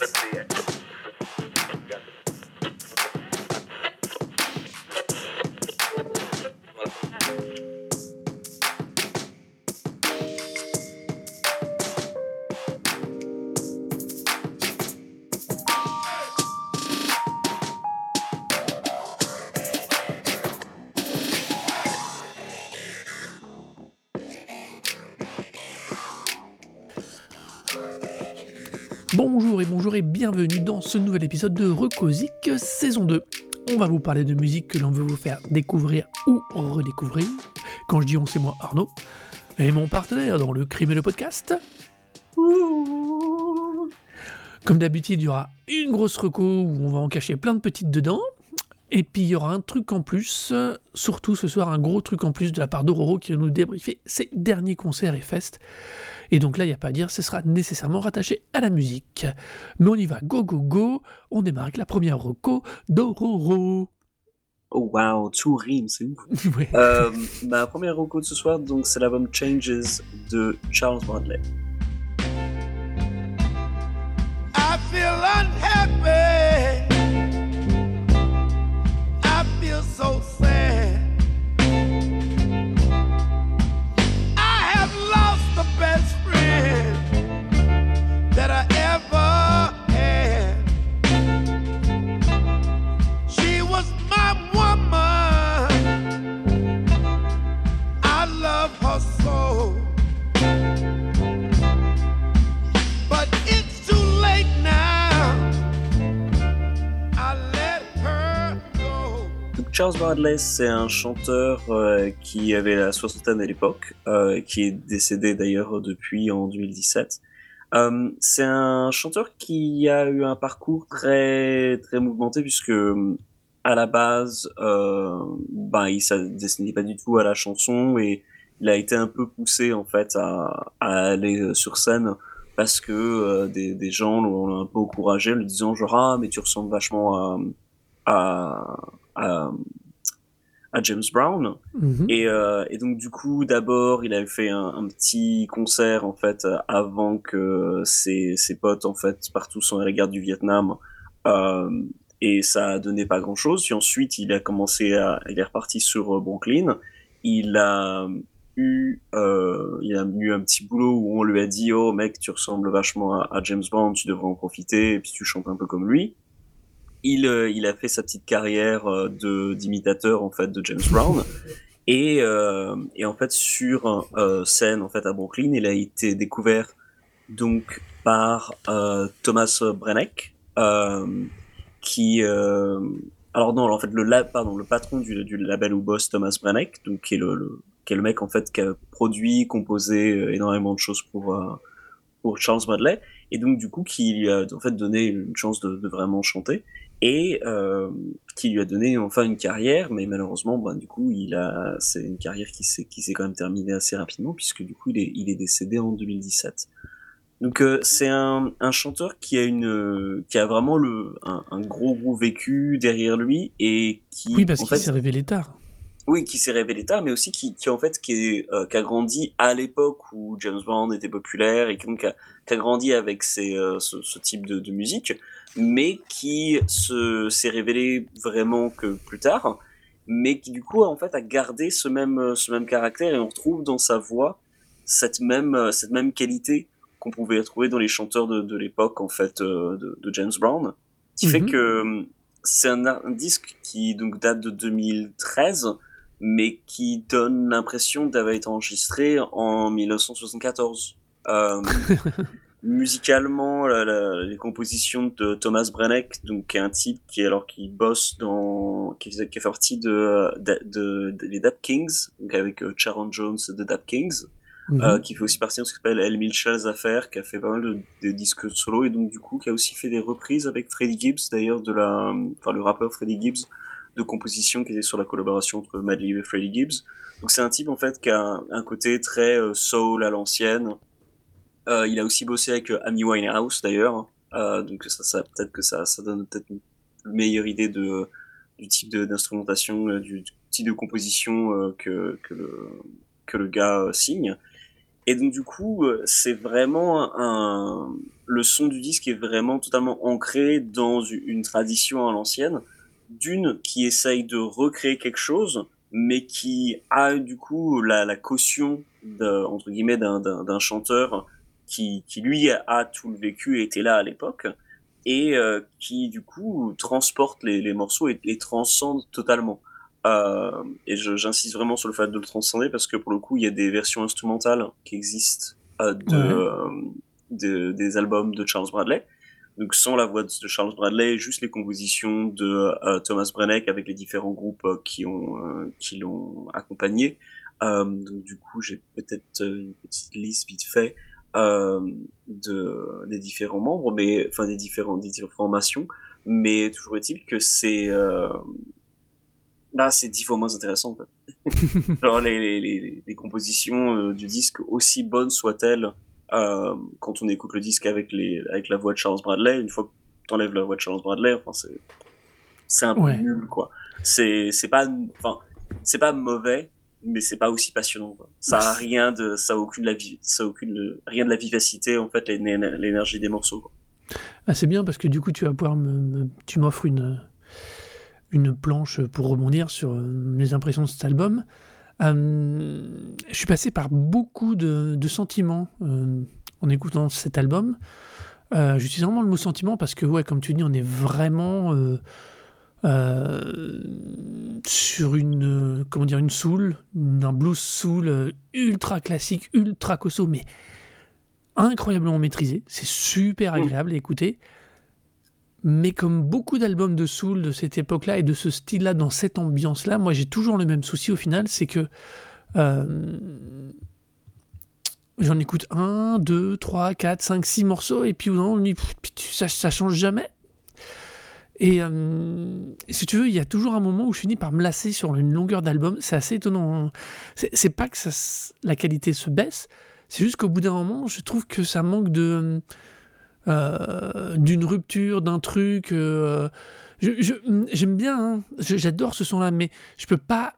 Bonjour et bienvenue dans ce nouvel épisode de Recosic saison 2. On va vous parler de musique que l'on veut vous faire découvrir ou redécouvrir. Quand je dis on, c'est moi Arnaud. Et mon partenaire dans le crime et le podcast. Comme d'habitude, il y aura une grosse reco où on va en cacher plein de petites dedans. Et puis il y aura un truc en plus, surtout ce soir un gros truc en plus de la part d'Ororo qui va nous débriefer ses derniers concerts et fest. Et donc là, il n'y a pas à dire, ce sera nécessairement rattaché à la musique. Mais on y va, go go go, on démarre avec la première reco d'Ororo. Oh wow, tout rime, c'est ouf. Ouais. Euh, ma première reco de ce soir, donc c'est l'album Changes de Charles Bradley. I feel unhappy. Charles Bradley, c'est un chanteur euh, qui avait la soixantaine à l'époque, euh, qui est décédé d'ailleurs depuis en 2017. Euh, c'est un chanteur qui a eu un parcours très très mouvementé puisque à la base, ben il ne destinait pas du tout à la chanson et il a été un peu poussé en fait à, aller sur scène parce que des, gens l'ont un peu encouragé en lui disant genre ah mais tu ressembles vachement à, à, à James Brown. Mhm. et, euh, et donc du coup d'abord il avait fait un, un petit concert en fait avant que ses, ses potes en fait partent tous à la guerre du Vietnam euh, et ça a donné pas grand chose puis ensuite il a commencé à il est reparti sur euh, Brooklyn. Il a eu euh, il a eu un petit boulot où on lui a dit oh mec tu ressembles vachement à, à James Brown tu devrais en profiter et puis tu chantes un peu comme lui il, euh, il a fait sa petite carrière euh, de d'imitateur en fait de James Brown. Et, euh, et en fait sur euh, scène en fait à Brooklyn il a été découvert donc par euh, Thomas Brenneck qui alors non en fait le la- pardon le patron du, du label ou boss Thomas Brenneck donc qui est le, le qui est le mec en fait qui a produit composé énormément de choses pour pour Charles Bradley. Et donc du coup qui lui a en fait donné une chance de, de vraiment chanter et euh, qui lui a donné enfin une carrière, mais malheureusement, bah, du coup, il a, c'est une carrière qui s'est, qui s'est quand même terminée assez rapidement, puisque du coup, il est, il est décédé en 2017. Donc, euh, c'est un, un chanteur qui a une, qui a vraiment le, un, un gros gros vécu derrière lui et qui, Oui, parce qu'il fait, s'est révélé tard. Oui, qui s'est révélé tard, mais aussi qui, qui en fait, qui, est, euh, qui a grandi à l'époque où James Brown était populaire et qui donc a, qui a grandi avec euh, ce, ce type de, de musique, mais qui se, s'est révélé vraiment que plus tard, mais qui du coup en fait a gardé ce même, euh, ce même caractère et on retrouve dans sa voix cette même, cette même qualité qu'on pouvait retrouver dans les chanteurs de, de l'époque en fait euh, de, de James Brown, qui fait Mhm. que c'est un, un disque qui donc date de 2013 mais qui donne l'impression d'avoir été enregistré en 1974. Euh, musicalement, la- la- les compositions de Thomas Brenneck, donc qui est un type qui alors qui bosse dans, qui, fait partie de, de, de- de- les Dap Kings, donc avec euh, Sharon Jones de Dap Kings, Mhm. euh, qui fait aussi partie de ce qu'on appelle El Mitchell's Affair, qui a fait pas mal de, de disques solo et donc du coup qui a aussi fait des reprises avec Freddie Gibbs d'ailleurs de la, enfin le rappeur Freddie Gibbs de composition qui était sur la collaboration entre Madlib et Freddie Gibbs. Donc c'est un type en fait qui a un, côté très euh, soul à l'ancienne. Euh, il a aussi bossé avec euh, Amy Winehouse d'ailleurs, donc ça, ça peut-être que ça, ça donne peut-être une meilleure idée de du type d'instrumentation, du, type de composition que le que le gars signe. Et donc du coup, c'est vraiment un le son du disque est vraiment totalement ancré dans une tradition à l'ancienne, d'une qui essaye de recréer quelque chose, mais qui a du coup la, la caution de, entre guillemets d'un chanteur qui, qui lui a tout le vécu et était là à l'époque et euh, qui du coup transporte les, les morceaux et les transcende totalement. Euh, et j'insiste vraiment sur le fait de le transcender parce que pour le coup, il y a des versions instrumentales qui existent euh, de, euh, de, des albums de Charles Bradley. Donc sans la voix de Charles Bradley, juste les compositions de euh, Thomas Brenneck avec les différents groupes euh, qui ont qui l'ont accompagné. donc du coup, j'ai peut-être une petite liste vite fait de des différents membres, mais enfin des différents des différentes formations. Mais toujours est-il que c'est Là, c'est dix fois moins intéressant. En fait. Genre, les, les, les, compositions euh, du disque, aussi bonnes soient-elles, euh, quand on écoute le disque avec, les, avec la voix de Charles Bradley, une fois que tu enlèves la voix de Charles Bradley, enfin, c'est, c'est un peu ouais. nul, quoi. C'est, c'est pas, enfin, c'est pas mauvais, mais c'est pas aussi passionnant, quoi. Ça a rien de, ça a aucune, la vie, ça a aucune, rien de la vivacité, en fait, l'énergie des morceaux, quoi. Ah, c'est bien parce que du coup, tu vas pouvoir me, me tu m'offres une, une planche pour rebondir sur mes impressions de cet album. Euh, je suis passé par beaucoup de, de sentiments euh, en écoutant cet album. Euh, J'utilise vraiment le mot sentiment parce que, ouais, comme tu dis, on est vraiment sur une, comment dire, une soul, un blues soul ultra classique, ultra cosso, mais incroyablement maîtrisé. C'est super agréable à écouter. Mais comme beaucoup d'albums de soul de cette époque-là et de ce style-là, dans cette ambiance-là, moi j'ai toujours le même souci au final, c'est que euh, j'en écoute un, deux, trois, quatre, cinq, six morceaux, et puis on dit, ça, ça change jamais. Et euh, si tu veux, il y a toujours un moment où je finis par me lasser sur une longueur d'album. C'est assez étonnant. C'est pas que la qualité se baisse, c'est juste qu'au bout d'un moment, je trouve que ça manque de d'une rupture, d'un truc. Euh, j'aime bien, hein, j'adore ce son-là, mais je peux pas.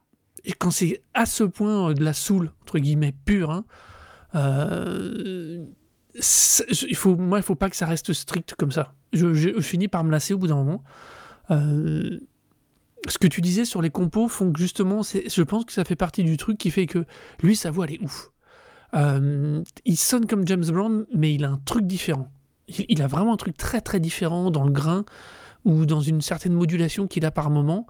Quand c'est à ce point euh, de la soul, entre guillemets, pure, hein, il faut, moi, il faut pas que ça reste strict comme ça. Je, je, finis par me lasser au bout d'un moment. ce que tu disais sur les compos font que justement, je pense que ça fait partie du truc qui fait que lui, sa voix, elle est ouf. il sonne comme James Brown, mais il a un truc différent il, a vraiment un truc très très différent dans le grain ou dans une certaine modulation qu'il a par moment.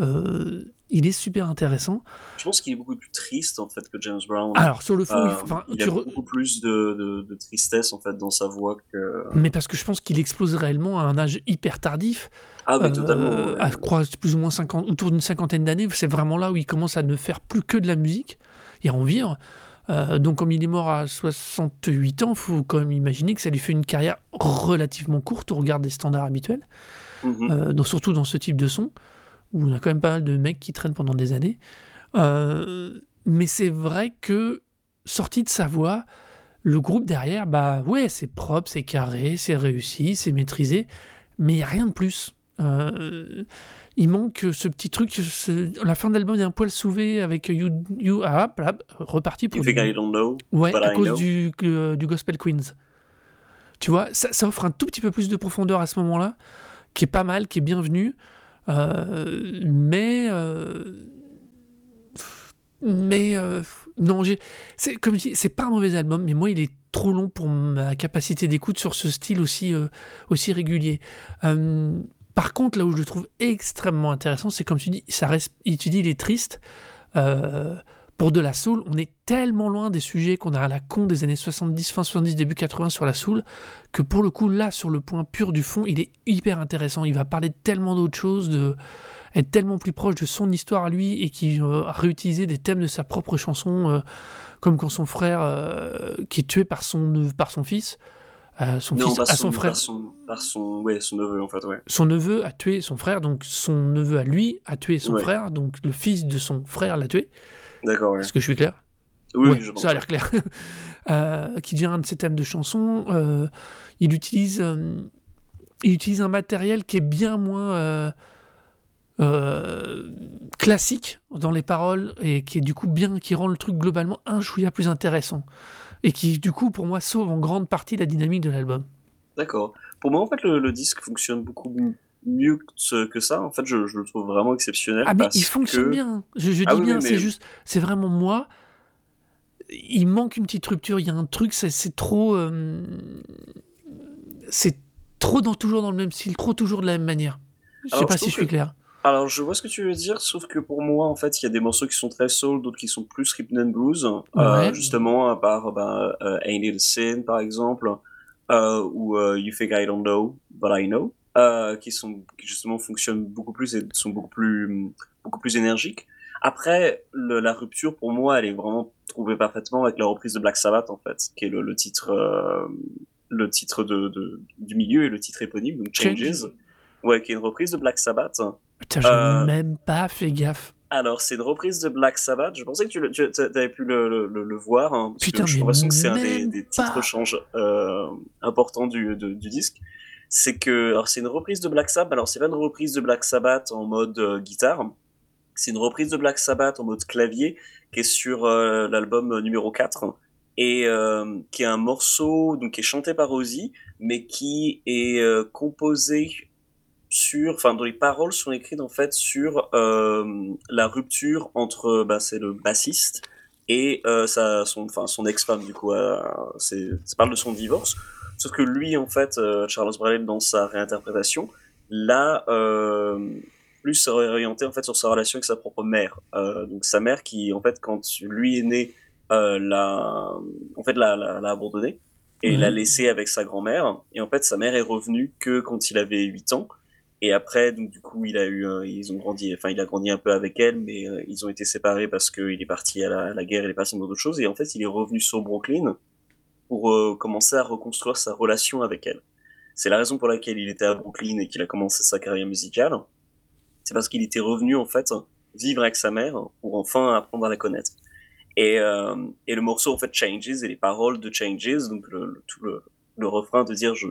Euh, il est super intéressant. Je pense qu'il est beaucoup plus triste en fait que James Brown. Alors sur le fond, euh, il, il a beaucoup plus de, de, de, tristesse en fait dans sa voix que. Mais parce que je pense qu'il explose réellement à un âge hyper tardif. Ah euh, totalement. À croire plus ou moins 50, autour d'une cinquantaine d'années, c'est vraiment là où il commence à ne faire plus que de la musique et à en vivre. Euh, donc comme il est mort à 68 ans, il faut quand même imaginer que ça lui fait une carrière relativement courte au regard des standards habituels, Mhm. euh, surtout dans ce type de son, où on a quand même pas mal de mecs qui traînent pendant des années. Euh, mais c'est vrai que, sorti de sa voix, le groupe derrière, bah ouais, c'est propre, c'est carré, c'est réussi, c'est maîtrisé, mais il n'y a rien de plus. Euh, il manque ce petit truc. ce- La fin de l'album, a un poil souvé avec You. you ah, hop, hop, reparti pour. You think du- I don't know, Ouais, but à I cause know. du, euh, du Gospel Queens. Tu vois, ça, ça offre un tout petit peu plus de profondeur à ce moment-là, qui est pas mal, qui est bienvenu. Euh, mais. euh, mais. non, j'ai. C'est comme je dis, c'est pas un mauvais album, mais moi, il est trop long pour ma capacité d'écoute sur ce style aussi, euh, aussi régulier. Par contre, là où je le trouve extrêmement intéressant, c'est comme tu dis, ça il est triste. Euh, pour de la soul, on est tellement loin des sujets qu'on a à la con des années 70, fin 70, début 80 sur la soul, que pour le coup, là, sur le point pur du fond, il est hyper intéressant. Il va parler tellement d'autres choses, être tellement plus proche de son histoire à lui et qui euh, a réutilisé des thèmes de sa propre chanson, euh, comme quand son frère, euh, qui est tué par son, par son fils, euh, son Non, fils à son frère Par son, par son, ouais, son neveu, en fait, ouais. son neveu a tué son frère, donc son neveu à lui a tué son Ouais. frère, donc le fils de son frère l'a tué. D'accord, ouais. Est-ce que je suis clair? Oui, Ouais, je ça a l'air clair. Euh, qui devient un de ses thèmes de chanson. Euh, il, utilise, euh, il utilise un matériel qui est bien moins euh, classique dans les paroles et qui est du coup bien, qui rend le truc globalement un chouïa plus intéressant. Et qui du coup pour moi sauve en grande partie la dynamique de l'album. D'accord. Pour moi, en fait, le, le disque fonctionne beaucoup mieux que, ça. En fait, je, je le trouve vraiment exceptionnel Ah mais parce il fonctionne que... bien. Je, je Ah dis oui, bien, c'est juste, c'est vraiment moi. Il manque une petite rupture. Il y a un truc, c'est trop, euh, c'est trop dans toujours dans le même style, trop toujours de la même manière. Je sais alors, pas je si je suis que... clair. Alors, je vois ce que tu veux dire, sauf que pour moi, en fait, il y a des morceaux qui sont très soul, d'autres qui sont plus rhythm and blues. Euh, Ouais. justement, à part ben, euh, Ain't It a Sin, par exemple, euh, ou euh, You Think I Don't Know, But I Know, euh, qui sont qui justement fonctionnent beaucoup plus et sont beaucoup plus beaucoup plus énergiques. Après, le- la rupture pour moi, elle est vraiment trouvée parfaitement avec la reprise de Black Sabbath en fait, qui est le, le titre euh, le titre de, de- du milieu et le titre éponyme, donc Changes. Changes, ouais, qui est une reprise de Black Sabbath. Putain, j'ai Euh, même pas fait gaffe. alors, c'est une reprise de Black Sabbath. Je pensais que tu, avais pu le, le- le- le voir, hein, parce Putain, que j'ai l'impression que c'est un des, titres pas. change euh, importants du, de- du disque. C'est que, alors c'est une reprise de Black Sabbath. Alors c'est pas une reprise de Black Sabbath en mode euh, guitare. C'est une reprise de Black Sabbath en mode clavier qui est sur euh, l'album euh, numéro 4 et qui est un morceau donc qui est chanté par Ozzy, mais qui est composé sur, enfin, dont les paroles sont écrites en fait sur euh, la rupture entre, bah, c'est le bassiste et euh, sa, son, enfin, son ex-femme du coup. euh, c'est, ça parle de son divorce. Sauf que lui, en fait, Charles Bradley, dans sa réinterprétation, l'a euh, plus orienté en fait sur sa relation avec sa propre mère. Donc sa mère qui, en fait, quand lui est né, l'a, en fait, l'a, l'a, l'a abandonné et l'a Ouais. laissé avec sa grand-mère. Et en fait, sa mère est revenue que quand il avait 8 ans. Et après, donc du coup, il a eu, euh, ils ont grandi, enfin, il a grandi un peu avec elle, mais euh, ils ont été séparés parce qu'il est parti à la, la guerre, il est parti dans d'autres choses. Et en fait, il est revenu sur Brooklyn pour euh, commencer à reconstruire sa relation avec elle. C'est la raison pour laquelle il était à Brooklyn et qu'il a commencé sa carrière musicale. C'est parce qu'il était revenu en fait vivre avec sa mère pour enfin apprendre à la connaître. Et, et le morceau en fait Changes et les paroles de Changes, donc le, le- tout le, le refrain de dire je,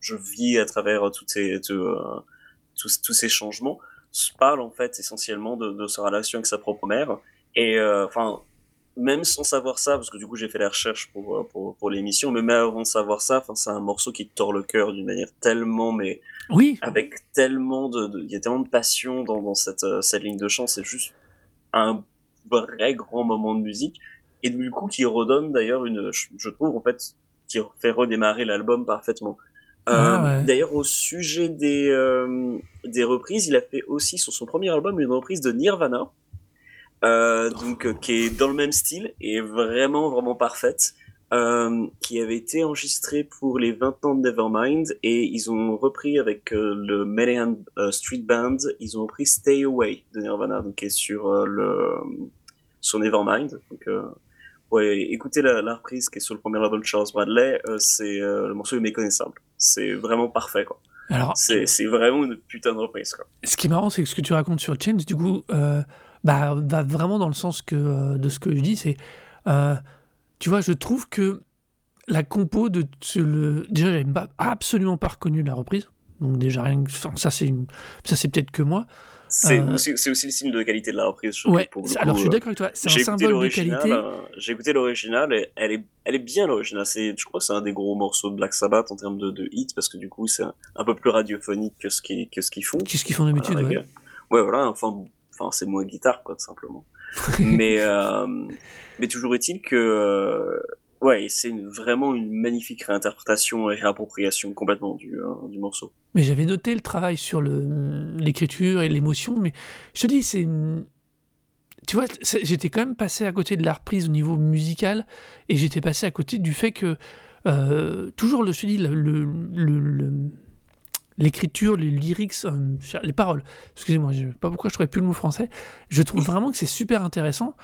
je vis à travers toutes ces, tout, euh, tous, tous ces changements, se parle en fait essentiellement de, de sa relation avec sa propre mère. Et euh, enfin, même sans savoir ça, parce que du coup j'ai fait la recherche pour, euh, pour, pour l'émission, mais même avant de savoir ça, c'est un morceau qui te tord le cœur d'une manière tellement, mais Oui, avec tellement de, il y a tellement de passion dans, dans cette, euh, cette ligne de chant, c'est juste un vrai grand moment de musique et du coup qui redonne d'ailleurs une, je, je trouve en fait, qui fait redémarrer l'album parfaitement. Ah Euh, ouais. D'ailleurs au sujet des euh, des reprises, il a fait aussi sur son premier album une reprise de Nirvana, euh, donc qui est dans le même style et vraiment vraiment parfaite euh, qui avait été enregistré pour les 20 ans de Nevermind et ils ont repris avec euh, le Melian euh, Street Band, ils ont repris Stay Away de Nirvana, donc qui est sur le sur Nevermind. Donc, ouais, écoutez la, la reprise qui est sur le premier album de Charles Bradley, euh, c'est euh, le morceau est méconnaissable. C'est vraiment parfait quoi. alors C'est c'est vraiment une putain de reprise quoi. ce qui est marrant, c'est que ce que tu racontes sur Change, du coup, euh, bah, va vraiment dans le sens que, euh, de ce que je dis. C'est, tu vois, je trouve que la compo de ce- le, déjà, j'avais absolument pas reconnu la reprise. Donc déjà rien, que- enfin, ça c'est une- ça c'est peut-être que moi. C'est Euh, aussi, le signe de qualité de la reprise. je Ouais. pour Alors coup, je suis euh, d'accord avec toi. C'est un symbole de l'original, qualité. euh, j'ai écouté l'original et elle est, elle est bien l'original. C'est, je crois que c'est un des gros morceaux de Black Sabbath en termes de, de hits parce que du coup c'est un, un peu plus radiophonique que ce qu'ils, qu'ils font. Qu'est-ce qu'ils font d'habitude Voilà, ouais. euh, voilà, enfin, enfin c'est moins guitare quoi, tout simplement. mais, euh, mais toujours est-il que, ouais, c'est une- vraiment une magnifique réinterprétation et réappropriation complètement du, euh, du morceau. Mais j'avais noté le travail sur le- l'écriture et l'émotion, mais je te dis, c'est. une- Tu vois, c'est- j'étais quand même passé à côté de la reprise au niveau musical, et j'étais passé à côté du fait que. euh, toujours, le, je te dis, le- le- le- le- l'écriture, les lyrics, euh, les paroles, excusez-moi, je sais pas pourquoi je trouvais plus le mot français, je trouve vraiment que c'est super intéressant.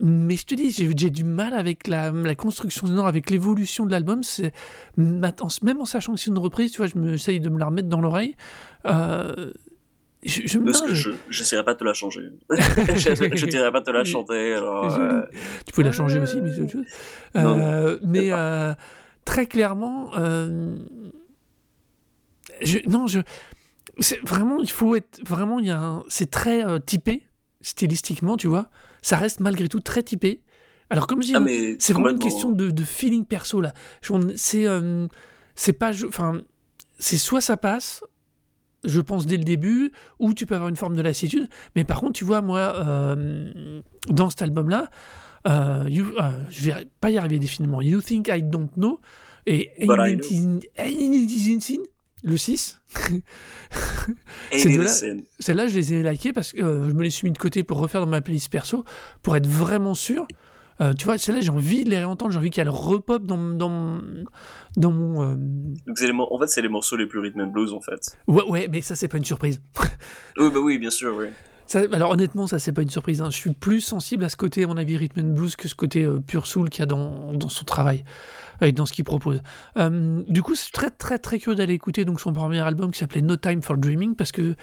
Mais je te dis, j'ai du mal avec la, la construction sonore, avec l'évolution de l'album. Même en sachant que c'est une reprise, tu vois, je me essaye de me la remettre dans l'oreille. Euh, je, je Parce que je, pas de te la changer. je, je dirais pas de te la chanter, alors, euh, Tu peux la changer aussi, mais c'est autre chose. Non, Euh, mais très clairement, je, non, je, vraiment, il faut être vraiment, il y a c'est très typé stylistiquement, tu vois. Ça reste malgré tout très typé. Alors comme je dis, Ah, hein, c'est vraiment une question de, de feeling perso là. C'est euh, c'est pas, enfin, c'est soit ça passe, je pense dès le début, ou tu peux avoir une forme de lassitude. Mais par contre, tu vois, moi, euh, dans cet album-là, euh, you- euh, je vais pas y arriver définitivement. You Think I Don't Know et But I It In- Ain't It In Sin, le 6. Et C'est les de là- scènes. Celles-là, je les ai likées parce que euh, je me les suis mis de côté pour refaire dans ma playlist perso, pour être vraiment sûr. Euh, tu vois, celles-là, j'ai envie de les réentendre, j'ai envie qu'elles repop dans, dans, dans mon... euh, Donc, en fait, c'est les morceaux les plus rhythm and blues, en fait. Ouais, ouais, mais ça, c'est pas une surprise. Oui, bah oui, bien sûr, oui. Alors honnêtement, ça, c'est pas une surprise. hein. Je suis plus sensible à ce côté, à mon avis, rhythm and blues que ce côté euh, pur soul qu'il y a dans, dans son travail et dans ce qu'il propose. Du coup, c'est très, très, très curieux d'aller écouter donc, son premier album qui s'appelait No Time for Dreaming parce que...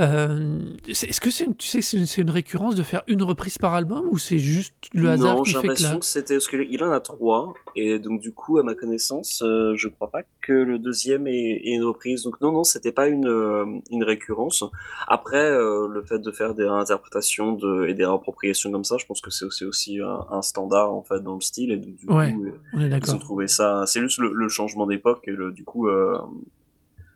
euh, Est-ce que c'est une, tu sais, c'est une, récurrence de faire une reprise par album ou c'est juste le hasard Non, j'ai fait que là... l'impression que c'était parce qu'il en a trois et donc du coup, à ma connaissance, euh, je crois pas que le deuxième est, est une reprise. Donc non, non, c'était pas une euh, une récurrence. Après, euh, le fait de faire des réinterprétations de, et des réappropriations comme ça, je pense que c'est aussi aussi un, un standard en fait dans le style et donc, du Ouais, coup, euh, On est ils ont trouvé ça. C'est juste le, le changement d'époque et le du coup.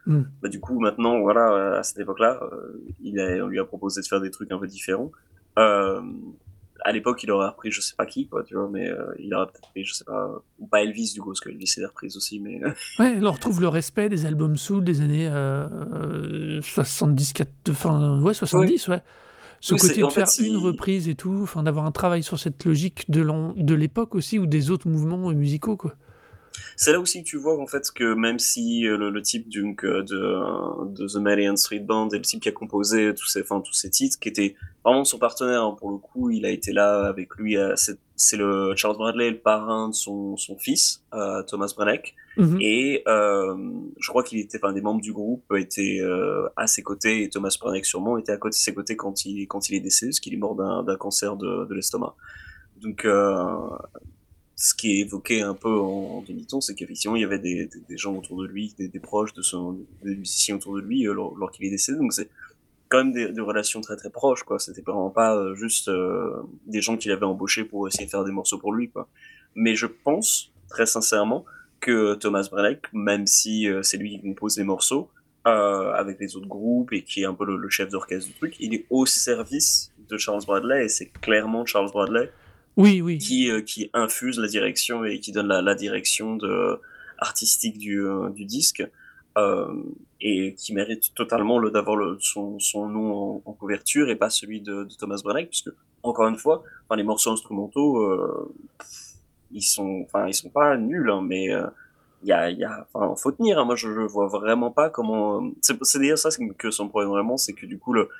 Hmm. bah, du coup, maintenant, voilà, euh, à cette époque-là, euh, il a, on lui a proposé de faire des trucs un peu différents. Euh, à l'époque, il aurait repris je sais pas qui, quoi, tu vois, mais euh, il aurait peut-être pris, je sais pas, ou pas Elvis, du coup, parce que Elvis est reprise aussi, mais Ouais, on retrouve le respect des albums soul des années euh, euh, 70, quat- enfin, ouais, 70, ouais. Ce Oui, c'est- côté de fait, faire une reprise et tout, enfin, d'avoir un travail sur cette logique de l'époque aussi ou des autres mouvements musicaux, quoi. C'est là aussi que tu vois, en fait, que même si euh, le, le type donc, euh, de, de The Marian Street Band et le type qui a composé tous ces, enfin, tous ces titres, qui était vraiment son partenaire, hein, pour le coup, il a été là avec lui, euh, c'est le Charles Bradley, le parrain de son, son fils, euh, Thomas Brenneck, Mhm. Et euh, je crois qu'il était, enfin, des membres du groupe étaient euh, à ses côtés et Thomas Brenneck sûrement était à côté de ses côtés quand il quand il est décédé, parce qu'il est mort d'un cancer de, de l'estomac. Donc, ce qui est évoqué un peu en, en demi-ton, c'est qu'effectivement il y avait des, gens autour de lui, des, proches de son, des musiciens autour de lui euh, est décédé. Donc c'est quand même des, relations très très proches, quoi. C'était vraiment pas euh, juste euh, des gens qu'il avait embauchés pour essayer de faire des morceaux pour lui. Mais je pense très sincèrement que Thomas Brenneck, même si euh, c'est lui qui compose les morceaux avec les autres groupes et qui est un peu le, le chef d'orchestre du truc, il est au service de Charles Bradley et c'est clairement Charles Bradley Oui, oui. qui, euh, qui infuse la direction et qui donne la, direction de, artistique du, euh, du disque euh, et qui mérite totalement le d'avoir son, son nom en, couverture et pas celui de, de Thomas Brenneck puisque encore une fois enfin, les morceaux instrumentaux euh, ils sont sont pas nuls hein, mais il euh, y a, y a enfin faut tenir hein. moi je, je vois vraiment pas comment c'est d'ailleurs ça que son problème vraiment c'est que du coup le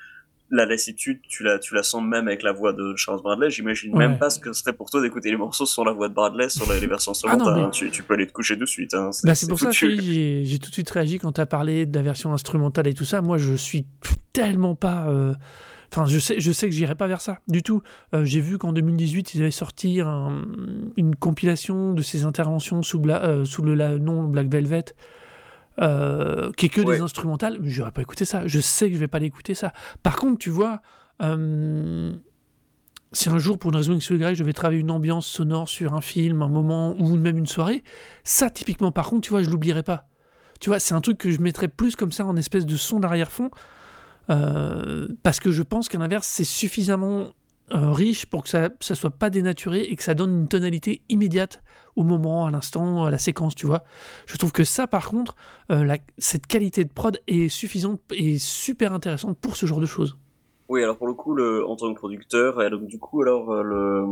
la lassitude, tu la, tu la sens même avec la voix de Charles Bradley. J'imagine Ouais. même pas ce que serait pour toi d'écouter les morceaux sur la voix de Bradley, sur les, les versions Ah non, instrumentales. mais- hein. tu, tu peux aller te coucher de suite. Hein. Bah, c'est pour ça que j'ai j'ai tout de suite réagi quand tu as parlé de la version instrumentale et tout ça. Moi, je suis tellement pas. euh, Enfin, je sais, je sais que j'irai pas vers ça du tout. Euh, J'ai vu qu'en 2018, ils avaient sorti un- une compilation de ses interventions sous, Bla- euh, sous le la- nom Black Velvet, euh, qui est que Ouais. des instrumentales. Mais j'aurais pas écouté ça. Je sais que je vais pas l'écouter ça. Par contre, tu vois, euh, si un jour, pour une raison X ou Y, je vais travailler une ambiance sonore sur un film, un moment ou même une soirée, ça, typiquement, par contre, tu vois, je l'oublierai pas. Tu vois, c'est un truc que je mettrais plus comme ça en espèce de son d'arrière-fond, euh, parce que je pense qu'à l'inverse, c'est suffisamment riche pour que ça ne soit pas dénaturé et que ça donne une tonalité immédiate au moment, à l'instant, à la séquence, tu vois. Je trouve que ça, par contre, euh, la- cette qualité de prod est suffisante et super intéressante pour ce genre de choses. Oui, alors pour le coup, le, en tant que producteur, et donc du coup, alors euh, le,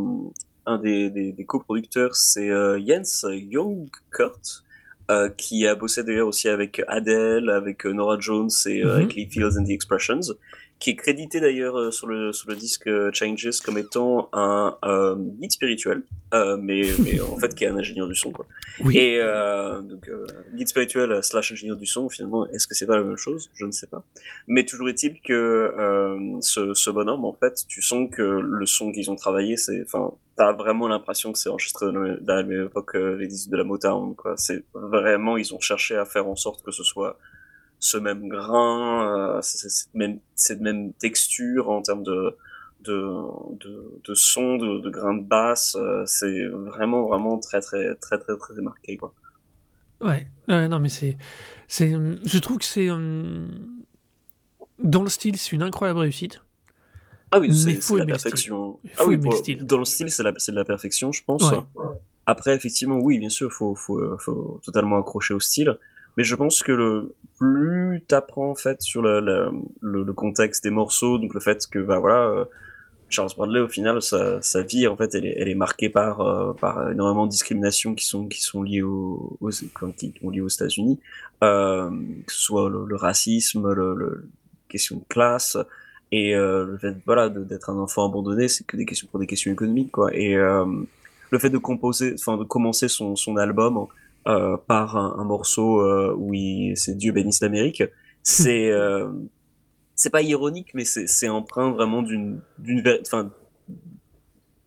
un des, des, des coproducteurs, c'est euh, Jens Jungkurt, euh, qui a bossé d'ailleurs aussi avec Adele, avec Nora Jones et Mhm. avec Lee Fields and the Expressions, qui est crédité d'ailleurs euh, sur le sur le disque euh, Changes comme étant un euh, guide spirituel, euh, mais, mais en fait qui est un ingénieur du son quoi. Oui. Et euh, donc euh, guide spirituel slash ingénieur du son, finalement, est-ce que c'est pas la même chose? Je ne sais pas. Mais toujours est-il que euh, ce, ce bonhomme, en fait, tu sens que le son qu'ils ont travaillé, c'est, enfin, t'as vraiment l'impression que c'est enregistré dans la même époque que les disques de la Motown, quoi. C'est vraiment, ils ont cherché à faire en sorte que ce soit ce même grain, euh, cette même, cette même texture en termes de, de, de, de sons, de, de grains de basse. euh, c'est vraiment, vraiment très, très, très, très, très marqué, quoi. Ouais, non, mais c'est. c'est je trouve que c'est. hum, dans le style, c'est une incroyable réussite. Ah oui, c'est faut la perfection. Il Ah faut oui, pour- dans le style, c'est la, c'est de la perfection, je pense. Ouais. Après, effectivement, oui, bien sûr, faut, faut, euh, faut totalement accrocher au style. Mais je pense que le plus t'apprends en fait sur le, contexte des morceaux, donc le fait que bah voilà, euh, Charles Bradley au final sa, vie en fait elle est, marquée par euh, par énormément de discriminations qui sont qui sont liées aux, qui sont liées aux États-Unis, euh, que ce soit le, racisme, le, question de classe et le fait voilà d'être un enfant abandonné, c'est que des questions pour des questions économiques quoi. Et le fait de composer, enfin de commencer son album euh, par un, un morceau euh, où c'est Dieu bénisse l'Amérique, c'est euh, c'est pas ironique, mais c'est c'est empreint vraiment d'une d'une enfin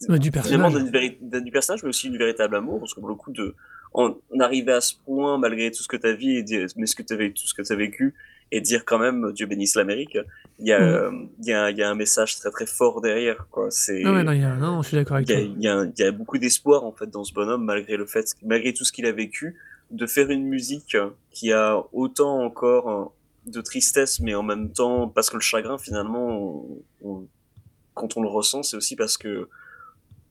Ouais, du vraiment personnage. d'une d'un- du personnage, mais aussi du véritable amour, parce que pour le coup de en, en arriver à ce point malgré tout ce que tu as vu et mais ce que t'avais tout ce que tu as vécu et dire quand même Dieu bénisse l'Amérique, il y a euh, il y a il y a un message très très fort derrière quoi. C'est Ah ouais, non, il y a- non, je suis d'accord avec il y, a, toi. il y a un- il y a beaucoup d'espoir en fait dans ce bonhomme malgré le fait malgré tout ce qu'il a vécu de faire une musique qui a autant encore euh, de tristesse mais en même temps parce que le chagrin finalement on- on- quand on le ressent c'est aussi parce que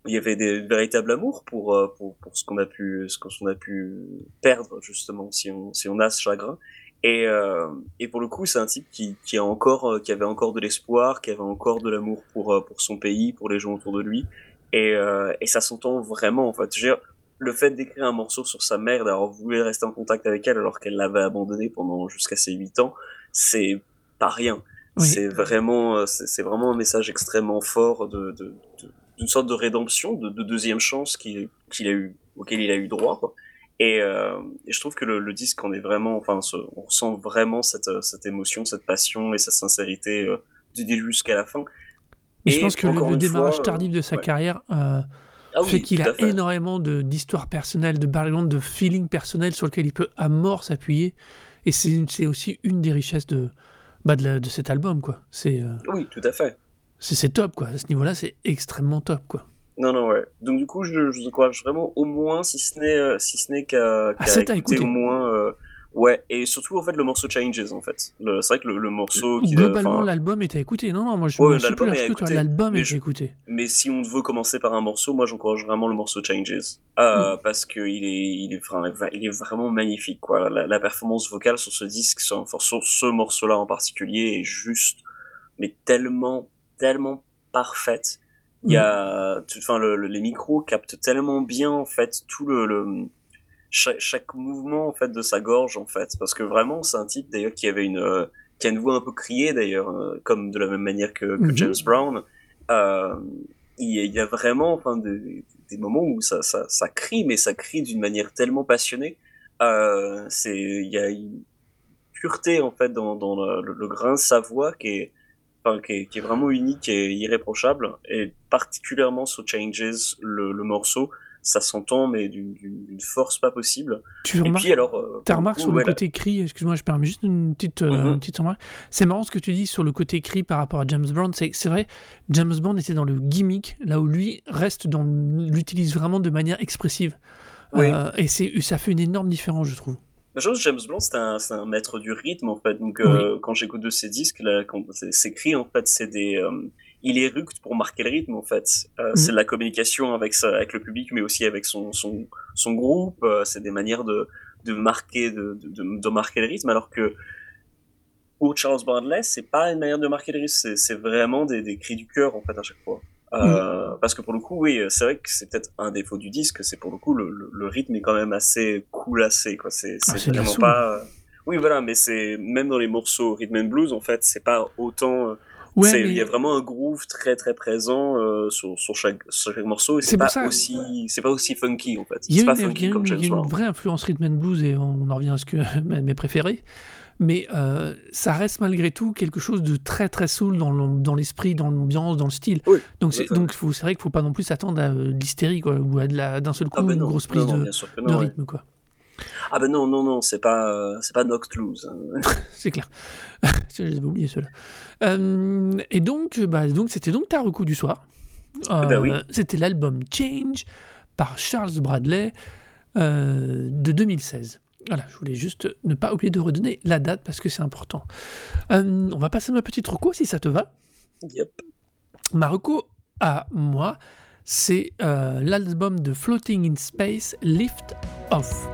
il y avait des véritables amours pour euh, pour, pour ce qu'on a pu ce qu'on a pu perdre justement si on si on a ce chagrin et euh, et pour le coup c'est un type qui qui a encore euh, qui avait encore de l'espoir qui avait encore de l'amour pour euh, pour son pays pour les gens autour de lui et euh, et ça s'entend vraiment en fait Je veux dire, le fait d'écrire un morceau sur sa mère d'avoir voulu rester en contact avec elle alors qu'elle l'avait abandonné pendant jusqu'à ses huit ans c'est pas rien Oui. c'est vraiment c'est vraiment un message extrêmement fort de, de, sorte de rédemption, de, de deuxième chance qu'il qu'il a eu, auquel il a eu droit. Quoi. Et, euh, et je trouve que le, le disque, on est vraiment, enfin, on ressent vraiment cette, euh, cette émotion, cette passion et cette sincérité euh, du début jusqu'à la fin. Mais je Et pense que le, le démarrage fois, tardif de sa ouais. carrière euh, Ah fait oui, qu'il a fait. énormément d'histoires personnelles, de background, de feeling personnel sur lequel il peut à mort s'appuyer. Et c'est aussi une des richesses de, bah, de, la- de cet album, quoi. C'est euh, Oui, tout à fait. c'est c'est top, quoi. À ce niveau-là, c'est extrêmement top, quoi. Non, non, ouais. Donc du coup, je, je encourage vraiment au moins, si ce n'est, euh, si ce n'est qu'à Ah, écouter au moins, euh, ouais. Et surtout en fait le morceau Changes en fait. Le- C'est vrai que le, le morceau qui, Globalement, l'album est à écouter. Non, non, moi je, Ouais, l'album est L'album mais est je- à écouter. Mais si on veut commencer par un morceau, moi j'encourage vraiment le morceau Changes. Mm. Euh, Parce que il est, il, est, enfin, il est vraiment magnifique. Quoi. La, la performance vocale sur ce disque, sur, enfin, sur ce morceau-là en particulier, est juste, mais tellement, tellement parfaite. Il y a, tout- enfin, le, le- les micros captent tellement bien en fait tout le, le chaque, chaque mouvement en fait de sa gorge en fait, parce que vraiment c'est un type d'ailleurs qui avait une, euh, qui a une voix un peu criée d'ailleurs, euh, comme de la même manière que, que Mhm. James Brown. Euh, il y, a- il y a vraiment enfin des, des moments où ça, ça, ça crie, mais ça crie d'une manière tellement passionnée. Euh, c'est, il y a une pureté en fait dans, dans le grain de sa voix qui est, enfin, qui est, qui est vraiment unique et irréprochable. Et particulièrement sur Changes, le, le morceau, ça s'entend mais d'une force pas possible. Tu Et remarques, puis alors, euh, coup, sur le ouais, côté cri, excuse-moi, je permets juste une petite, euh, Mhm. une petite remarque. C'est marrant ce que tu dis sur le côté cri par rapport à James Brown. C'est vrai, James Bond était dans le gimmick, là où lui reste dans l'utilise vraiment de manière expressive. Oui. Euh, et ça fait une énorme différence, je trouve. La chose, James Blunt, c'est un, un maître du rythme, en fait. Donc, euh, quand j'écoute de ses disques, là, quand c'est- ses cris, en fait, c'est des, euh, il éructe pour marquer le rythme, en fait. Euh, Mhm. C'est de la communication avec sa, avec le public, mais aussi avec son, son, son groupe. Euh, c'est des manières de, de marquer, de, de, de, marquer le rythme, alors que pour Charles Bradley, c'est pas une manière de marquer le rythme, c'est, c'est vraiment des, des cris du cœur, en fait, à chaque fois. Euh, Parce que pour le coup, oui, c'est vrai que c'est peut-être un défaut du disque, c'est pour le coup, le, le, le rythme est quand même assez coulassé, quoi. C'est, Ah, vraiment pas. Oui, voilà, mais c'est même dans les morceaux rhythm and blues, en fait, c'est pas autant. euh, Ouais, c'est- mais Il y a vraiment un groove très très présent euh, sur, sur, chaque, sur chaque morceau et C'est pas ça- aussi c'est pas aussi funky en fait. il y a une, vraie influence rhythm and blues et on en revient à ce que mes préférés. Mais euh, ça reste malgré tout quelque chose de très très soul dans l'esprit, dans l'ambiance, dans le style. Oui, Donc c'est vrai qu'il faut pas non plus s'attendre à euh, de l'hystérie quoi, ou à d'un seul coup Ah ben une non, grosse prise non, de, ouais. rythme quoi. Ah ben non, non, non, c'est pas, euh, c'est pas Noctloose. hein. C'est clair. J'avais oublié cela. et donc, bah, donc c'était donc ta recoup du soir. oui. Euh, C'était l'album Change par Charles Bradley euh, de 2016. Voilà, je voulais juste ne pas oublier de redonner la date parce que c'est important. Euh, on va passer à ma petite reco si ça te va. Yep. Ma reco à moi, c'est euh, l'album de Floating in Space, Lift Off.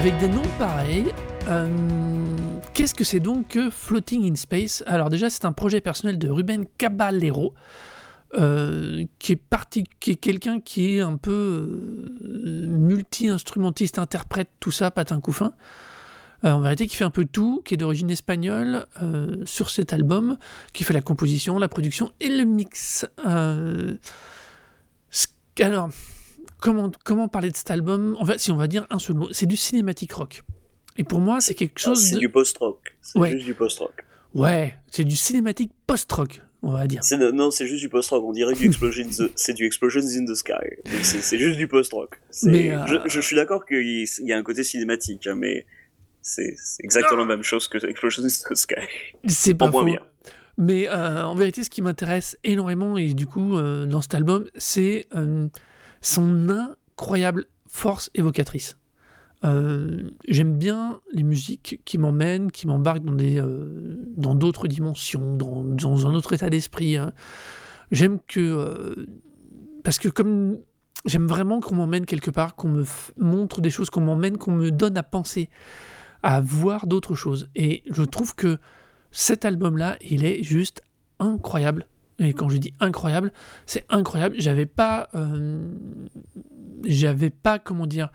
Avec des noms pareils, euh, qu'est-ce que c'est donc que Floating in Space? Alors déjà, c'est un projet personnel de Ruben Caballero, euh, qui est quelqu'un qui est un peu euh, multi-instrumentiste, interprète, tout ça, patin couffin. En vérité, qui fait un peu tout, qui est d'origine espagnole sur cet album, qui fait la composition, la production et le mix. Alors, comment, comment parler de cet album? En fait, si on va dire un seul mot, c'est du cinématique rock. Et pour moi, c'est quelque Ah, chose c'est de... du post-rock. C'est Ouais. juste du post-rock. Ouais, c'est du cinématique post-rock, on va dire. C'est- Non, c'est juste du post-rock. On dirait du Explosion in the- c'est du Explosions in the Sky. C'est juste du post-rock. Euh, je, je suis d'accord qu'il y a un côté cinématique, hein, mais c'est exactement la même chose que Explosions in the Sky. C'est pas faux. bien. Mais euh, en vérité, ce qui m'intéresse énormément, et du coup, euh, dans cet album, c'est son incroyable force évocatrice. Euh, J'aime bien les musiques qui m'emmènent, qui m'embarquent dans des, euh, dans d'autres dimensions, dans, un autre état d'esprit. hein. J'aime que, euh, parce que comme j'aime vraiment qu'on m'emmène quelque part, qu'on me montre des choses, qu'on m'emmène, qu'on me donne à penser, à voir d'autres choses. Et je trouve que cet album-là, il est juste incroyable. Et quand je dis incroyable, c'est incroyable. J'avais pas, euh, pas, comment dire,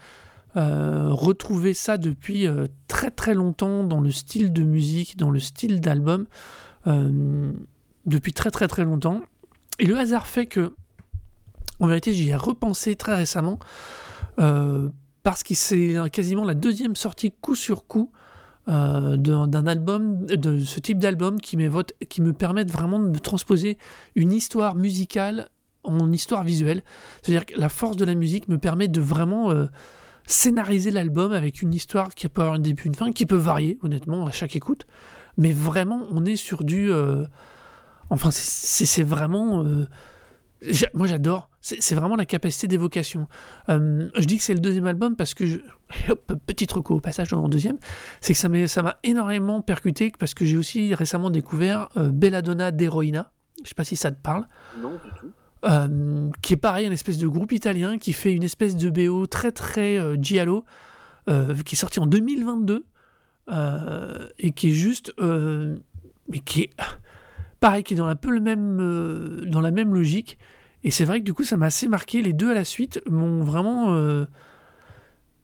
euh, retrouvé ça depuis euh, très très longtemps dans le style de musique, dans le style d'album, depuis très très très longtemps. Et le hasard fait que, en vérité, j'y ai repensé très récemment, parce que c'est quasiment la deuxième sortie coup sur coup euh, d'un album, de ce type d'album qui, qui me permettent vraiment de transposer une histoire musicale en histoire visuelle. C'est-à-dire que la force de la musique me permet de vraiment euh, scénariser l'album avec une histoire qui peut avoir un début, une fin, qui peut varier, honnêtement, à chaque écoute. Mais vraiment, on est sur du... euh, enfin, c'est- vraiment... moi, j'adore. C'est vraiment la capacité d'évocation. Je dis que c'est le deuxième album parce que... hop, petite reco au passage dans le deuxième c'est que ça m'a énormément percuté parce que j'ai aussi récemment découvert euh, Belladonna d'Heroina. Je sais pas si ça te parle. Non, du tout. Euh, qui est pareil, une espèce de groupe italien qui fait une espèce de BO très très euh, giallo, euh, qui est sorti en 2022 euh, et qui est juste, mais qui est pareil, qui est dans un peu le même, dans la même logique. Et c'est vrai que du coup, ça m'a assez marqué. Les deux à la suite m'ont vraiment,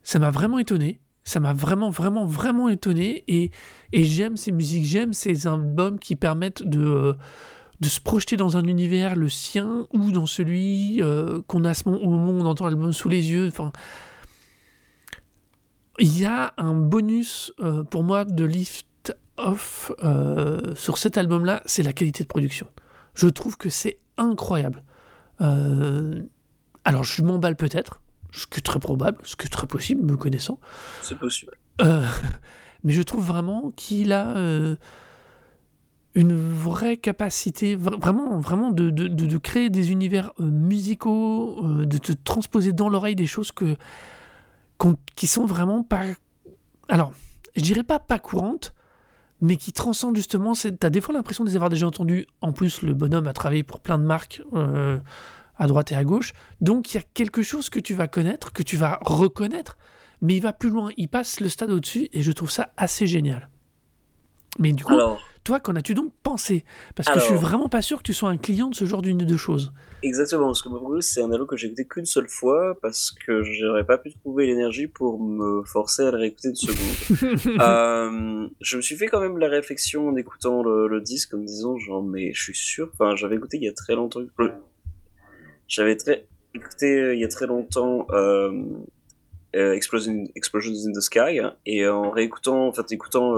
ça m'a vraiment étonné. Ça m'a vraiment, vraiment, vraiment étonné. Et, et j'aime ces musiques, j'aime ces albums qui permettent de, de se projeter dans un univers, le sien, ou dans celui euh, qu'on a ce moment, au moment où on entend l'album sous les yeux. Enfin, il y a un bonus euh, pour moi de Lift Off euh, sur cet album-là, c'est la qualité de production. Je trouve que c'est incroyable. Alors, je m'emballe peut-être, ce qui est très probable, ce qui est très possible, me connaissant. C'est possible. Euh, mais je trouve vraiment qu'il a euh, une vraie capacité, vra- vraiment, vraiment de, de- de- créer des univers euh, musicaux, de te transposer dans l'oreille des choses que, qu'on- qui sont vraiment pas. Alors, je dirais pas pas courantes, mais qui transcendent justement. Tu as des fois l'impression de les avoir déjà entendues. En plus, le bonhomme a travaillé pour plein de marques. À droite et à gauche. Donc il y a quelque chose que tu vas connaître, que tu vas reconnaître, mais il va plus loin, il passe le stade au-dessus et je trouve ça assez génial. Mais du coup, Alors, Toi, qu'en as-tu donc pensé? Parce que je suis vraiment pas sûr que tu sois un client de ce genre d'une de choses. Exactement, parce que c'est un album que j'ai écouté qu'une seule fois parce que j'aurais pas pu trouver l'énergie pour me forcer à le réécouter une seconde. euh, je me suis fait quand même la réflexion en écoutant le, le disque en me disant genre mais je suis sûr, enfin j'avais écouté il y a très longtemps, le- j'avais très écouté euh, il y a très longtemps euh, euh, Explosion, Explosions in the Sky et en réécoutant, en écoutant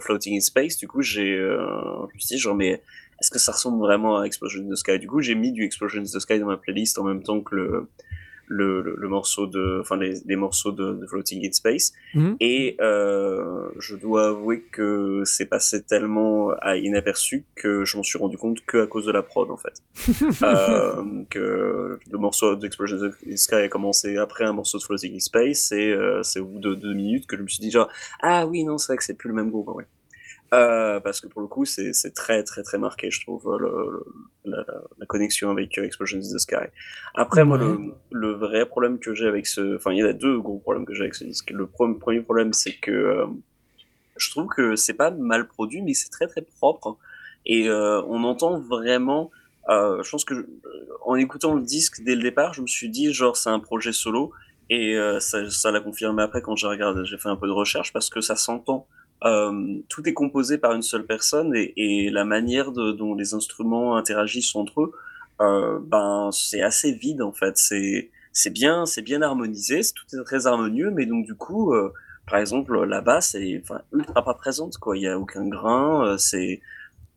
Floating in Space, du coup j'ai, je me dit genre mais est-ce que ça ressemble vraiment à Explosion in the Sky? Du coup, j'ai mis du Explosion in the Sky dans ma playlist en même temps que le, le, le, le morceau de, enfin, les, les morceaux de, de Floating in Space. Mhm. Et euh, je dois avouer que c'est passé tellement à inaperçu que je m'en suis rendu compte que à cause de la prod, en fait. euh, que le morceau d'Explosion in the Sky a commencé après un morceau de Floating in Space et euh, c'est au bout de deux minutes que je me suis dit genre, ah oui, non, c'est vrai que c'est plus le même groupe, ouais. Euh, parce que pour le coup, c'est très très très marqué, je trouve, le, le- la, la- connexion avec euh, Explosions in the Sky. Après, moi, le, le vrai problème que j'ai avec ce... Enfin, il y a deux gros problèmes que j'ai avec ce disque. Le pre- premier problème, c'est que euh, je trouve que c'est pas mal produit, mais c'est très très propre. Et euh, on entend vraiment... euh, je pense que, euh, en écoutant le disque dès le départ, je me suis dit, genre, c'est un projet solo. Et euh, ça ça l'a confirmé après quand j'ai regardé, j'ai fait un peu de recherche, parce que ça s'entend euh, tout est composé par une seule personne et, et la manière de, dont les instruments interagissent entre eux, euh, ben c'est assez vide en fait. C'est c'est bien, c'est bien harmonisé, c'est tout est très harmonieux, mais donc du coup, euh, par exemple, la basse est ultra pas présente quoi. Il y a aucun grain, euh, c'est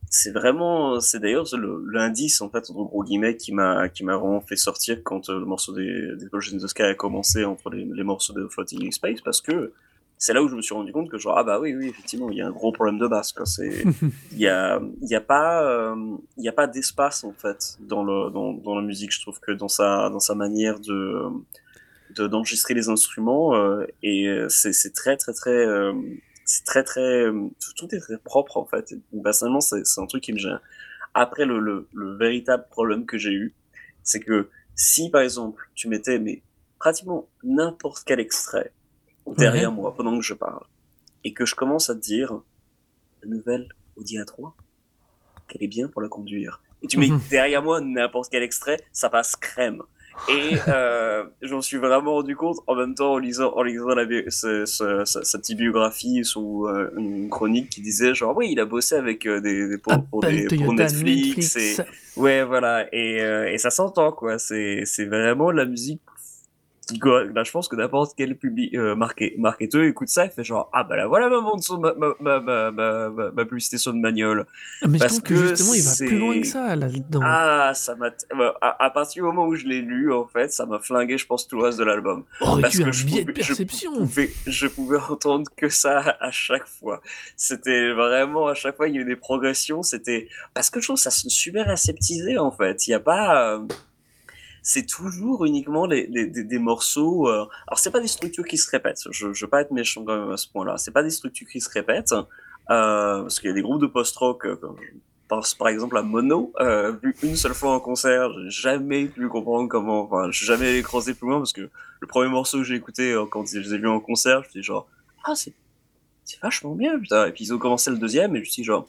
c'est vraiment, c'est d'ailleurs le- l'indice en fait entre gros guillemets qui m'a qui m'a vraiment fait sortir quand euh, le morceau des des Explosions in the Sky a commencé entre les, morceaux de Floating in Space parce que c'est là où je me suis rendu compte que genre ah bah oui oui effectivement il y a un gros problème de c'est il y a il y a pas euh, il y a pas d'espace en fait dans le dans, dans la musique. Je trouve que dans sa dans sa manière de de- d'enregistrer les instruments euh, et euh, c'est c'est très très très euh, c'est très très euh, tout, est très propre en fait. Personnellement c'est c'est un truc qui me gêne. Après le, le le véritable problème que j'ai eu c'est que si par exemple tu mettais mais pratiquement n'importe quel extrait derrière moi pendant que je parle et que je commence à te dire la nouvelle Audi A3 qu'elle est bien pour la conduire. Et tu mets Mhm. derrière moi n'importe quel extrait ça passe crème. Et euh, j'en suis vraiment rendu compte en même temps en lisant, en lisant la, bi- ce- ce- sa, petite biographie sous euh, une chronique qui disait genre oui il a bossé avec euh, des, des- pour, des, pour Netflix. et ouais voilà. Et, euh, et ça s'entend quoi. C'est c'est vraiment la musique là je pense que n'importe quel public euh, marqué marketeur écoute ça et fait genre ah bah là voilà ma bande son ma ma ma ma, publicité son de bagnole Mais je Parce trouve que, que justement, il va plus loin que ça là-dedans. ah ça m'a bah, à, à partir du moment où je l'ai lu en fait ça m'a flingué je pense tout le reste de l'album oh, mais parce que je de pouvais- je perception. pouvais, je pouvais entendre que ça à chaque fois. C'était vraiment à chaque fois il y a eu des progressions. C'était parce que je trouve que ça super aseptisé en fait. Il y a pas, euh, c'est toujours uniquement des, des morceaux. euh, Alors c'est pas des structures qui se répètent. Je, je veux pas être méchant quand même à ce point-là. C'est pas des structures qui se répètent euh, parce qu'il y a des groupes de post-rock. euh, pense par exemple à Mono, euh, vu une seule fois en concert, j'ai jamais pu comprendre comment. Enfin, je suis jamais allé creuser plus loin parce que le premier morceau que j'ai écouté euh, quand je les ai vus en concert, je me suis genre ah c'est c'est vachement bien putain. Et puis ils ont commencé le deuxième et je me suis genre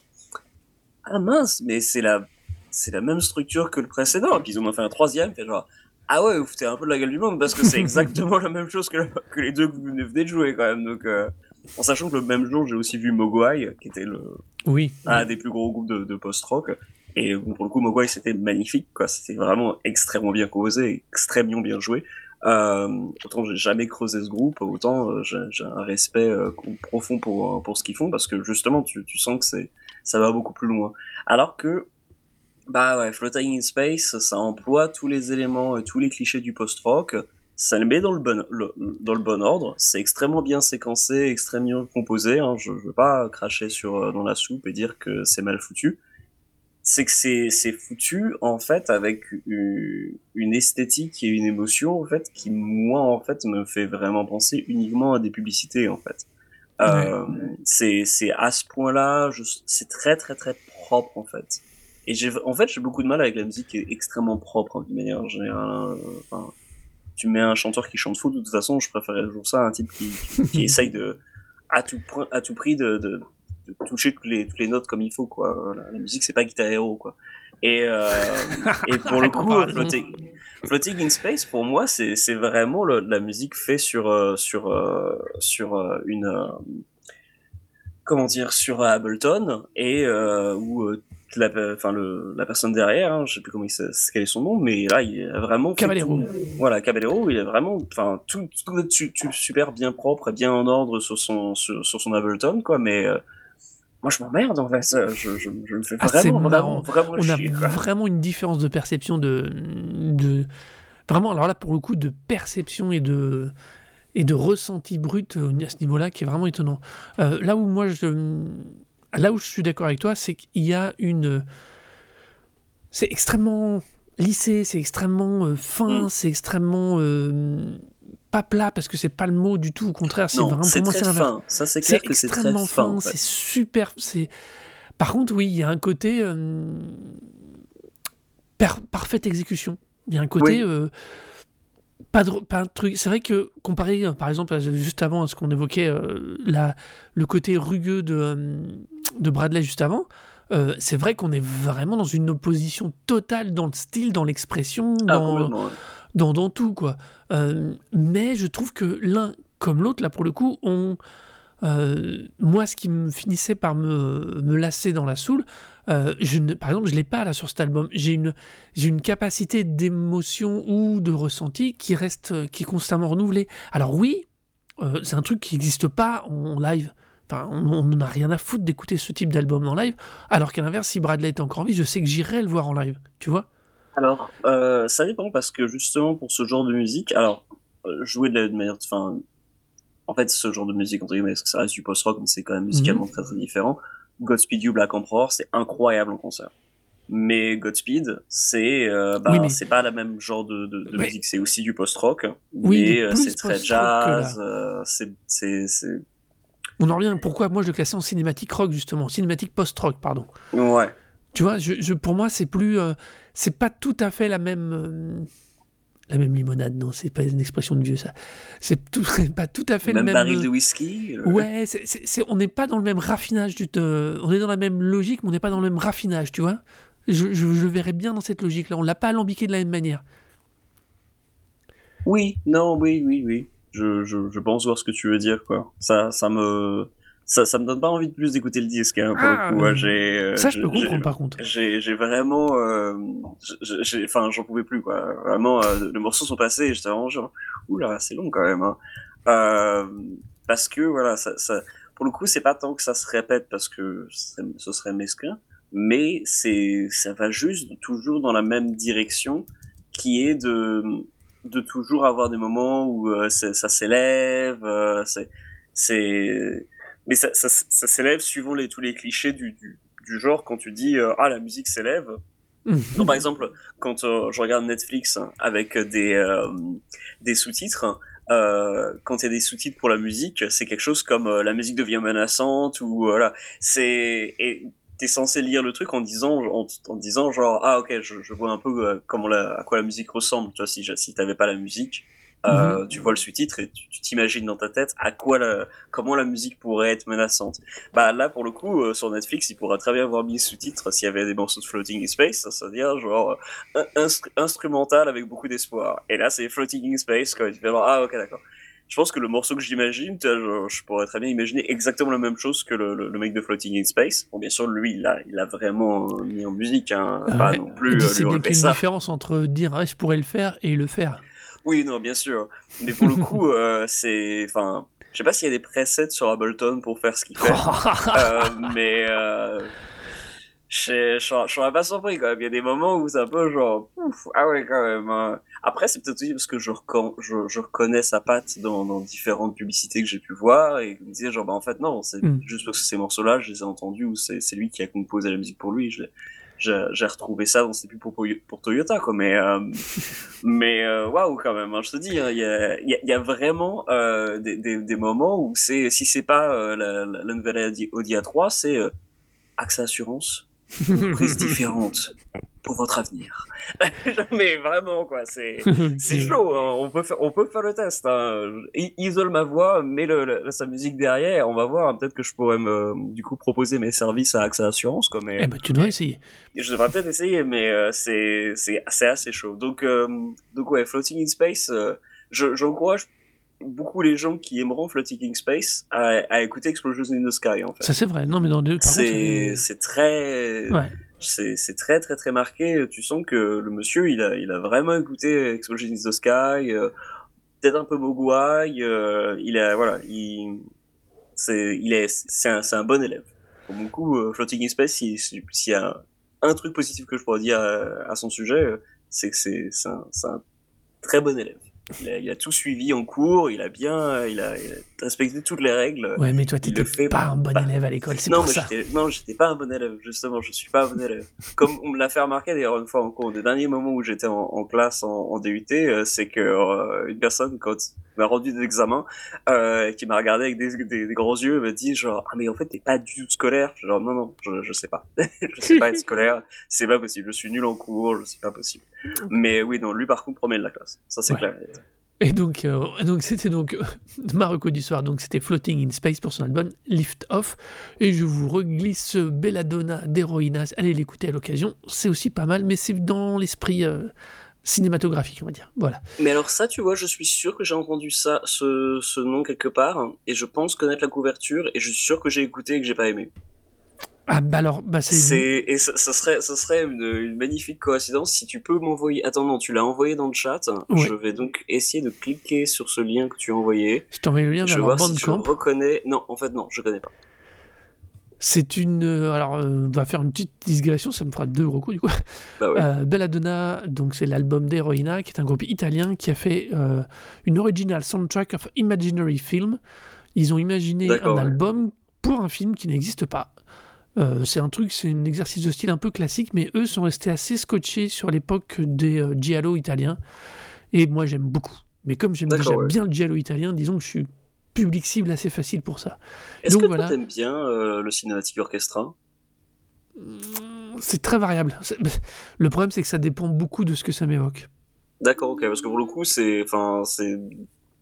ah mince mais c'est la c'est la même structure que le précédent. Puis ils en ont fait un troisième, fait genre ah ouais vous foutez un peu de la gueule du monde parce que c'est exactement la même chose que, la- que les deux que vous venez de jouer quand même. Donc euh, en sachant que le même jour j'ai aussi vu Mogwai qui était le Oui. un des plus gros groupes de, de post-rock. Et bon, pour le coup, Mogwai, c'était magnifique, quoi. C'était vraiment extrêmement bien composé, extrêmement bien joué. Euh, autant j'ai jamais creusé ce groupe, autant euh, j'ai j'ai un respect euh, profond pour, euh, pour ce qu'ils font, parce que justement, tu, tu sens que c'est ça va beaucoup plus loin. Alors que, bah ouais, Floating in Space, ça emploie tous les éléments et tous les clichés du post-rock, ça le met dans le bon, le- dans le bon ordre, c'est extrêmement bien séquencé, extrêmement bien composé, hein, je, je veux pas cracher sur, euh, dans la soupe et dire que c'est mal foutu, c'est que c'est c'est foutu en fait avec une, une esthétique et une émotion en fait qui moi en fait me fait vraiment penser uniquement à des publicités en fait. Euh, c'est c'est à ce point-là, c'est très très très propre en fait. Et j'ai en fait j'ai beaucoup de mal avec la musique qui est extrêmement propre hein, d'une manière générale. enfin, tu mets un chanteur qui chante faux, de toute façon, je préférais toujours ça à un type qui, qui, qui essaye de à tout, à tout prix de, de, de toucher toutes les, toutes les notes comme il faut, quoi. La, la musique, c'est pas Guitar Hero, quoi. Et, euh, et pour le coup. Floating, Floating in Space, pour moi, c'est c'est vraiment le- la musique faite sur, euh, sur, euh, sur une. comment dire Sur Ableton, et euh, où la, enfin, le, la personne derrière, hein, je sais plus comment il quel est son nom, mais là, il a vraiment. Caballero. tout- Voilà, Caballero, il est vraiment. Enfin, tout, tout tout super bien propre et bien en ordre sur son, sur, sur son Ableton, quoi, mais. euh, moi, je m'emmerde en fait. Je, je, je me fais Ah, vraiment, vraiment, vraiment on a chier. quoi. vraiment une différence de perception de, de vraiment alors là pour le coup de perception et de et de ressenti brut euh, à ce niveau-là qui est vraiment étonnant. Euh, là où moi je là où je suis d'accord avec toi, c'est qu'il y a une c'est extrêmement lissé, c'est extrêmement euh, fin, Mm. c'est extrêmement euh, pas plat parce que c'est pas le mot du tout. Au contraire, c'est vraiment c'est très fin. Ça, c'est clair que c'est très extrêmement fin. c'est super. C'est par contre, oui, il y a un côté euh, per- parfaite exécution. Il y a un côté Oui. pas de pas de truc. C'est vrai que comparé, par exemple, juste avant à ce qu'on évoquait, la, le côté rugueux de de Bradley juste avant. euh, c'est vrai qu'on est vraiment dans une opposition totale dans le style, dans l'expression, Ah, dans, ouais. dans, dans tout, quoi. Euh, mais je trouve que l'un comme l'autre, là, pour le coup, ont... euh, moi, ce qui me finissait par me, me lasser dans la soul, je ne, par exemple, je l'ai pas là sur cet album. J'ai une, une capacité d'émotion ou de ressenti qui reste, qui est constamment renouvelée. Alors oui, c'est un truc qui n'existe pas en live. Enfin, on n'en a rien à foutre d'écouter ce type d'album en live. Alors qu'à l'inverse, si Bradley est encore en vie, je sais que j'irai le voir en live. Tu vois Alors, euh, ça dépend parce que justement pour ce genre de musique, alors euh, jouer de la manière, enfin, en fait, ce genre de musique entre guillemets, parce que ça reste du post-rock, mais c'est quand même musicalement Mhm. très très différent. Godspeed You Black Emperor, c'est incroyable en concert. Mais Godspeed, c'est euh, bah, Oui, mais- c'est pas la même genre de, de, de Ouais. musique, c'est aussi du post-rock, Oui, mais euh, c'est très jazz, euh, c'est On en revient. Pourquoi moi je le classais en cinématique rock justement, cinématique post-rock, pardon. ouais. Tu vois, je, je- pour moi c'est plus, euh, c'est pas tout à fait la même, euh, la même limonade. Non, c'est pas une expression de vieux ça. C'est tout, pas tout à fait Même le même. baril de euh, whisky. euh, Ouais, c'est- c'est- c'est- on n'est pas dans le même raffinage du. te- on est dans la même logique, mais on n'est pas dans le même raffinage, tu vois. Je, je, je verrais bien dans cette logique-là. On l'a pas alambiqué de la même manière. Oui, non, oui, oui, oui. Je, je, je pense voir ce que tu veux dire, quoi. Ça, ça me, ça, ça me donne pas envie de plus d'écouter le disque, hein, pour Ah, le coup. ouais, euh, j'ai, euh, Ça, je peux comprendre par contre. J'ai, j'ai vraiment, euh, enfin, j'en pouvais plus, quoi. Vraiment, euh, les morceaux sont passés, et j'étais vraiment genre, oula, c'est long quand même, hein. Parce que, voilà, ça, ça, pour le coup, c'est pas tant que ça se répète parce que ce serait mesquin, mais c'est, ça va juste toujours dans la même direction, qui est de, de toujours avoir des moments où euh, ça s'élève, euh, c'est, c'est, mais ça, ça, ça s'élève suivant les, tous les clichés du, du, du genre quand tu dis euh, ah la musique s'élève. Donc par exemple quand euh, je regarde Netflix avec des des sous-titres, quand il y a des sous-titres pour la musique, c'est quelque chose comme la musique devient menaçante ou voilà, c'est t'es censé lire le truc en disant en, en disant genre ah ok je, je vois un peu euh, comment la, à quoi la musique ressemble. Tu vois si si t'avais pas la musique, euh, tu vois le sous-titre et tu t'imagines dans ta tête à quoi la, comment la musique pourrait être menaçante. Bah là pour le coup euh, sur Netflix il pourrait très bien avoir mis sous-titres s'il y avait des morceaux de Floating in Space, c'est-à-dire genre euh, instru- instrumental avec beaucoup d'espoir. Et là c'est Floating in Space quand tu fais ah ok d'accord. Je pense que le morceau que j'imagine, je, pourrais très bien imaginer exactement la même chose que le, le, le mec de Floating in Space. Bon bien sûr lui il a, il a vraiment euh, mis en musique, hein, pas Ouais. non plus euh, c'est lui enlever ça. une différence entre dire ah, je pourrais le faire et le faire. Oui, non, bien sûr. Mais pour le coup, euh, c'est, enfin, je sais pas s'il y a des presets sur Ableton pour faire ce qu'il fait, euh, mais euh, je je je serais pas surpris quand même. Il y a des moments où c'est un peu genre, ouf, ah ouais quand même. hein. Après, c'est peut-être aussi parce que je, recon- je, je reconnais sa patte dans, dans différentes publicités que j'ai pu voir et je me disais genre, bah en fait non, c'est Mm. juste parce que ces morceaux-là, je les ai entendus ou c'est lui qui a composé la musique pour lui. J'ai retrouvé ça dans ses pubs pour, pour Toyota quoi mais euh, mais euh, waouh quand même hein, je te dis hein, il y, a, y, a, y a vraiment euh, des, des, des moments où c'est si c'est pas euh, la, la, la nouvelle Audi, Audi A3 c'est euh, Axe Assurance une prise différente pour votre avenir. mais vraiment, quoi, c'est c'est chaud. hein. On, peut faire, on peut faire le test. hein. Isole ma voix, mets le, le- sa musique derrière. On va voir. hein, Peut-être que je pourrais me, du coup proposer mes services à AXA Assurance. Quoi, mais Eh ben, tu devrais essayer. je devrais peut-être essayer, mais euh, c'est assez chaud. Donc, euh, donc ouais, Floating in Space, euh, je- j'encourage beaucoup les gens qui aimeront Floating in Space à, à écouter Explosions in the Sky, en fait. Ça, c'est vrai. Non, mais dans deux, C'est c'est très Ouais. c'est très très très marqué. Tu sens que le monsieur il a il a vraiment écouté Explosion in the Sky, euh, peut-être un peu Mogwai. euh, il a voilà il c'est il est c'est un c'est un bon élève. Pour mon coup, euh, Floating in Space, si- si- s'il y a un truc positif que je pourrais dire à, à son sujet, euh, c'est que c'est un, c'est un très bon élève. Il a, il a tout suivi en cours, il a bien, il a, il a respecté toutes les règles. Ouais, mais toi, t'étais le fait pas un bon pas- élève à l'école, c'est pour mais ça. non, j'étais pas un bon élève, justement, je suis pas un bon élève. Comme on me l'a fait remarquer d'ailleurs une fois en cours, des derniers moments où j'étais en, en classe en, en DUT, euh, c'est que euh, une personne, quand m'a rendu des examens, euh, qui m'a regardé avec des, des, des grands yeux, m'a dit genre, ah mais en fait t'es pas du tout scolaire. Genre, non, non, je, je sais pas. je sais pas être scolaire, c'est pas possible. Je suis nul en cours, je sais pas possible. Mais oui, non, lui par contre, premier de la classe. Ça c'est Ouais. clair. Et donc, euh, donc c'était donc euh, Marocco du soir. Donc, c'était Floating in Space pour son album Lift Off. Et je vous reglisse Belladonna d'Heroinas. Allez l'écouter à l'occasion. C'est aussi pas mal, mais c'est dans l'esprit euh, cinématographique, on va dire. Voilà. Mais alors ça, tu vois, je suis sûr que j'ai entendu ça, ce, ce nom quelque part, et je pense connaître la couverture, et je suis sûr que j'ai écouté et que j'ai pas aimé. Ah, bah alors, bah c'est. Et ça, ça serait, ça serait une, une magnifique coïncidence si tu peux m'envoyer. Attends, non, tu l'as envoyé dans le chat. Ouais. Je vais donc essayer de cliquer sur ce lien que tu as envoyé. Je t'envoie le lien Je vers leur si je reconnais. Non, en fait, non, je connais pas. C'est une. euh, alors, euh, on va faire une petite digression, ça me fera deux gros coups du coup. Bah ouais. Euh, Belladonna, donc c'est l'album d'Heroina, qui est un groupe italien qui a fait euh, une original soundtrack of imaginary film. Ils ont imaginé un album pour un film qui n'existe pas. Euh, c'est un truc, c'est un exercice de style un peu classique, mais eux sont restés assez scotchés sur l'époque des euh, giallo italiens. Et moi, j'aime beaucoup. Mais comme j'aime déjà ouais. bien le giallo italien, disons que je suis public cible assez facile pour ça. Est-ce que voilà. t'aimes bien euh, le cinématique orchestra? Mm, C'est très variable. C'est- Le problème, c'est que ça dépend beaucoup de ce que ça m'évoque. D'accord, ok, parce que pour le coup, c'est, enfin, c'est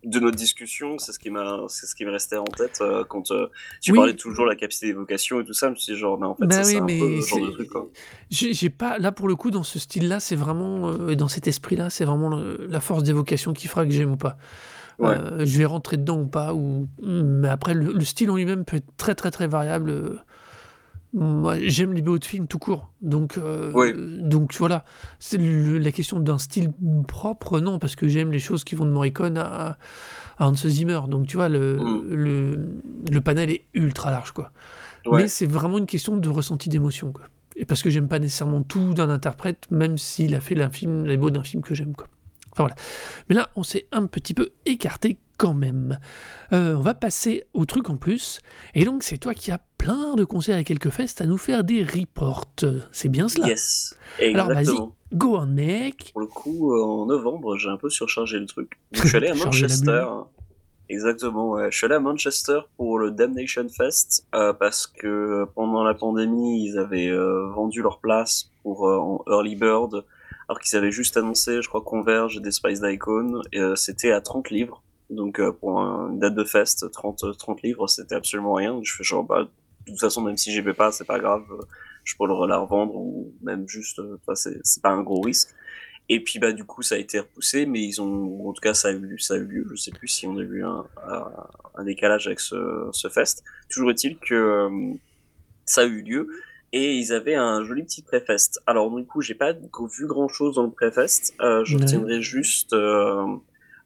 de notre discussion, c'est ce qui m'a, c'est ce qui me restait en tête euh, quand euh, tu Oui. parlais toujours de la capacité d'évocation et tout ça. Je me suis dit genre, mais en fait, Bah oui, c'est un peu le genre de truc. J'ai pas là pour le coup dans ce style-là, c'est vraiment euh, dans cet esprit-là, c'est vraiment le- la force d'évocation qui fera que j'aime ou pas. Ouais. Je vais rentrer dedans ou pas ou mais après le, le style en lui-même peut être très très très variable. Moi, j'aime les BO de films tout court, donc euh, Oui. donc voilà. C'est la question d'un style propre, non, parce que j'aime les choses qui vont de Morricone à, à Hans Zimmer. Donc tu vois le, Mm. le le panel est ultra large quoi. Ouais. Mais c'est vraiment une question de ressenti d'émotion. Quoi. Et parce que j'aime pas nécessairement tout d'un interprète, même s'il a fait film, les mots d'un film que j'aime. Quoi. Enfin voilà. Mais là, on s'est un petit peu écarté quand même. Euh, on va passer au truc en plus. Et donc, c'est toi qui as plein de concerts et quelques festes à nous faire des reports. C'est bien cela Yes, Alors, vas-y. Go on, mec Pour le coup, euh, en novembre, j'ai un peu surchargé le truc. Donc, je suis allé à Manchester. Exactement, ouais. Je suis allé à Manchester pour le Damnation Fest euh, parce que pendant la pandémie, ils avaient vendu leur place pour en Early Bird, alors qu'ils avaient juste annoncé, je crois, Converge et des Spice d'Icon. Et euh, c'était à 30 livres. Donc euh, pour un- une date de fest, 30, euh, 30 livres, c'était absolument rien. Donc, je fais genre, bah, de toute façon, même si j'y vais pas, c'est pas grave. euh, Je peux le- la revendre ou même juste, enfin, c'est pas un gros risque. Et puis bah du coup ça a été repoussé, mais ils ont, en tout cas ça a eu, ça a eu lieu. Je sais plus si on a eu un, un, un décalage avec ce, ce fest. Toujours est-il que euh, ça a eu lieu et ils avaient un joli petit pré-fest. Alors du coup j'ai pas vu grand chose dans le pré-fest. Euh, je retiendrai juste euh,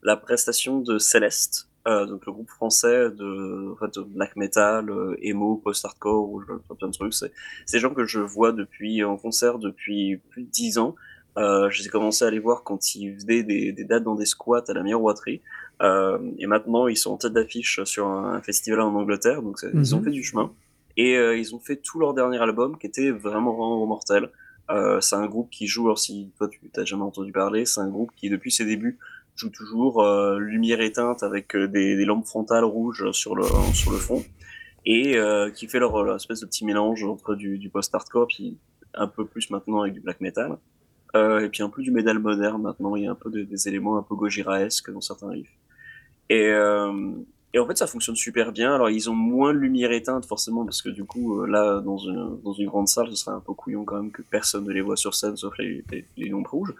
la prestation de Céleste. Euh, donc le groupe français de, en fait, de black metal, euh, emo, post-hardcore, ou je- plein de trucs. C'est c'est des gens que je vois depuis en concert depuis plus de dix ans. Euh, j'ai commencé à les voir quand ils faisaient des, des dates dans des squats à la miroiterie. Euh, et maintenant, ils sont en tête d'affiche sur un, un festival en Angleterre. Donc, ils ont Mhm. fait du chemin. Et euh, ils ont fait tout leur dernier album qui était vraiment, vraiment mortel. Euh, c'est un groupe qui joue, alors si toi tu t'as jamais entendu parler, c'est un groupe qui depuis ses débuts joue toujours euh, lumière éteinte avec euh, des, lampes frontales rouges sur le, sur le fond et euh, qui fait leur, espèce de petit mélange entre du, post-hardcore puis un peu plus maintenant avec du black metal. Et puis un peu du metal moderne maintenant, il y a un peu de- des éléments un peu gojiraesques dans certains riffs. Et, en fait, ça fonctionne super bien. Alors, ils ont moins de lumière éteinte, forcément, parce que du coup, là, dans une, dans une grande salle, ce serait un peu couillon quand même que personne ne les voit sur scène, sauf les, les, les lampes rouges.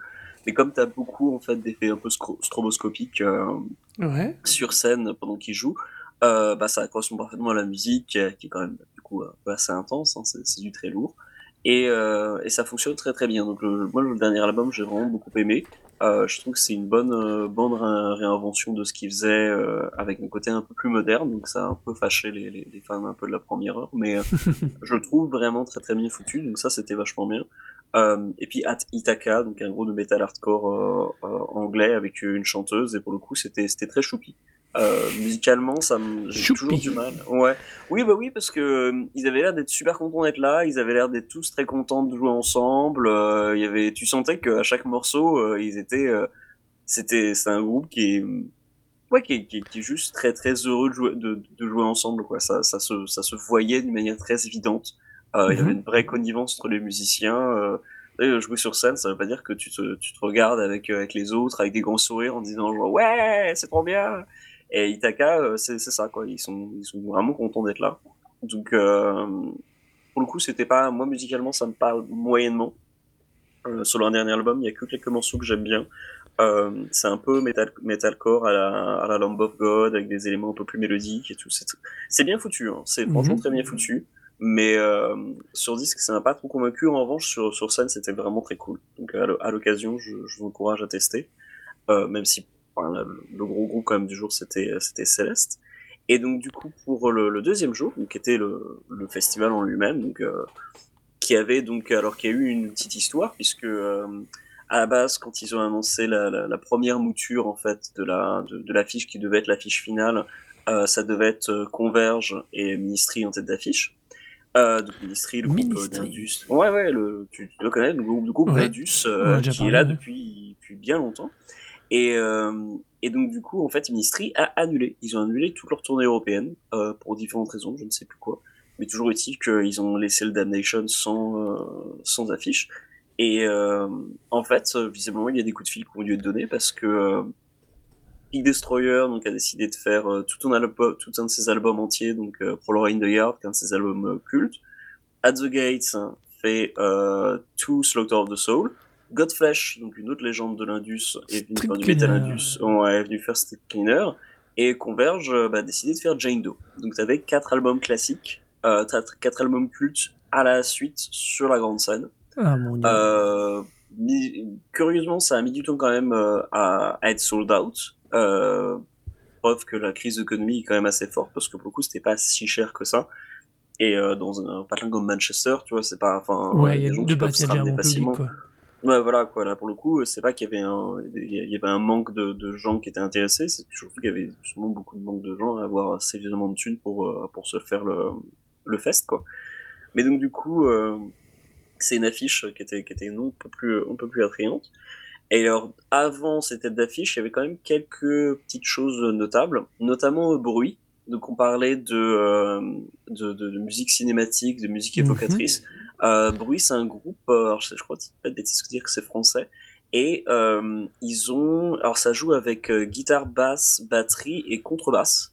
Mais comme tu as beaucoup, en fait, d'effets un peu stroboscopiques euh, Ouais. sur scène pendant qu'ils jouent, euh, bah, ça correspond parfaitement à la musique, euh, qui est quand même, du coup, un peu assez intense, hein, c'est du très lourd. Et, euh, et ça fonctionne très très bien. Donc, le, moi, le dernier album, j'ai vraiment beaucoup aimé. Euh, je trouve que c'est une bonne, euh, bonne ré- réinvention de ce qu'il faisait euh, avec un côté un peu plus moderne. Donc ça a un peu fâché les, les, les fans un peu de la première heure, mais euh, je le trouve vraiment très très bien foutu. Donc ça c'était vachement bien. Euh, et puis At Itaka, donc un groupe de metal hardcore euh, euh, anglais avec une chanteuse et pour le coup c'était c'était très choupi. Euh, musicalement, ça me j'ai toujours du mal. Ouais. Oui, bah oui, parce que euh, ils avaient l'air d'être super contents d'être là. Ils avaient l'air d'être tous très contents de jouer ensemble. Euh, il y avait, tu sentais qu'à chaque morceau, euh, ils étaient, euh, c'était, c'est un groupe qui est, ouais, qui est, qui est- qui est juste très très heureux de jouer, de, de jouer ensemble. Quoi. Ça, ça se, ça se voyait d'une manière très évidente. Euh, Il y Mhm. avait une vraie connivence entre les musiciens. Euh, jouer sur scène, ça veut pas dire que tu te, tu te regardes avec, euh, avec les autres, avec des grands sourires en disant genre, ouais, c'est trop bien. Et Itaka, euh, c'est c'est ça, quoi. Ils sont, ils sont vraiment contents d'être là. Donc, euh, pour le coup, c'était pas. Moi, musicalement, ça me parle moyennement. Euh, sur leur dernier album, il y a que quelques morceaux que j'aime bien. Euh, c'est un peu metal, metalcore à la, à la Lamb of God, avec des éléments un peu plus mélodiques et tout. C'est c'est bien foutu, hein. c'est franchement Mhm. très bien foutu. Mais euh, sur disque, ça m'a pas trop convaincu. En revanche, sur, sur scène, c'était vraiment très cool. Donc, à l'o- à l'occasion, je, vous encourage à tester. Euh, même si le, gros groupe quand même du jour, c'était c'était Céleste. Et donc, du coup, pour le, deuxième jour, qui était le, le festival en lui-même, donc, euh, qui avait donc, alors qu'il y a eu une petite histoire, puisque à la base, quand ils ont annoncé la, première mouture en fait de la de, de l'affiche qui devait être l'affiche finale, ça devait être Converge et Ministry en tête d'affiche. Euh, donc Ministry, le groupe euh, Ministry. d'Indus. Ouais, ouais, le, tu, tu le connais, le groupe, le groupe Ouais. euh, qui est là ouais. depuis, depuis bien longtemps. Et, euh, et donc, du coup, en fait, Ministry a annulé. Ils ont annulé toute leur tournée européenne euh, pour différentes raisons, je ne sais plus quoi. Mais toujours est-il qu'ils ont laissé le Damnation sans, euh, sans affiche. Et euh, en fait, euh, visiblement, il y a des coups de fil qui ont dû être donnés parce que euh, Big Destroyer donc, a décidé de faire euh, tout, un album, tout un de ses albums entiers, donc euh, Prologue in the Yard, un de ses albums euh, cultes. At the Gates hein, fait To Slaughter of the Soul. Godflesh, donc une autre légende de l'Indus, est venu Strip faire du Metal. Indus, ouais, est venu faire Cleaner. Et Converge bah, a décidé de faire Jane Doe. Donc t'avais quatre albums classiques, euh, quatre albums cultes à la suite sur la grande scène. Ah mon dieu. Euh, curieusement, ça a mis du temps quand même euh, à, à être sold out. Euh, preuve que la crise d'économie est quand même assez forte parce que pour le coup, c'était pas si cher que ça. Et euh, dans un patelin comme Manchester, tu vois, c'est pas. Enfin, ouais, il y des a gens de qui peuvent se ramener bon public, facilement. quoi. Ouais, voilà, quoi. Là, pour le coup, c'est pas qu'il y avait un, il y avait un manque de, de gens qui étaient intéressés, c'est surtout qu'il y avait sûrement beaucoup de manque de gens à avoir suffisamment de thunes pour, euh, pour se faire le, le fest, quoi. Mais donc, du coup, euh, c'est une affiche qui était, qui était non, un peu plus, un peu plus attrayante. Et alors, avant cette tête d'affiche, il y avait quand même quelques petites choses notables, notamment au bruit. Donc, on parlait de, euh, de, de, de musique cinématique, de musique Mhm. évocatrice. Euh, Bruit, c'est un groupe, euh, alors je, je crois, pas de bêtises de dire que c'est français. Et euh, ils ont, alors ça joue avec euh, guitare, basse, batterie et contrebasse.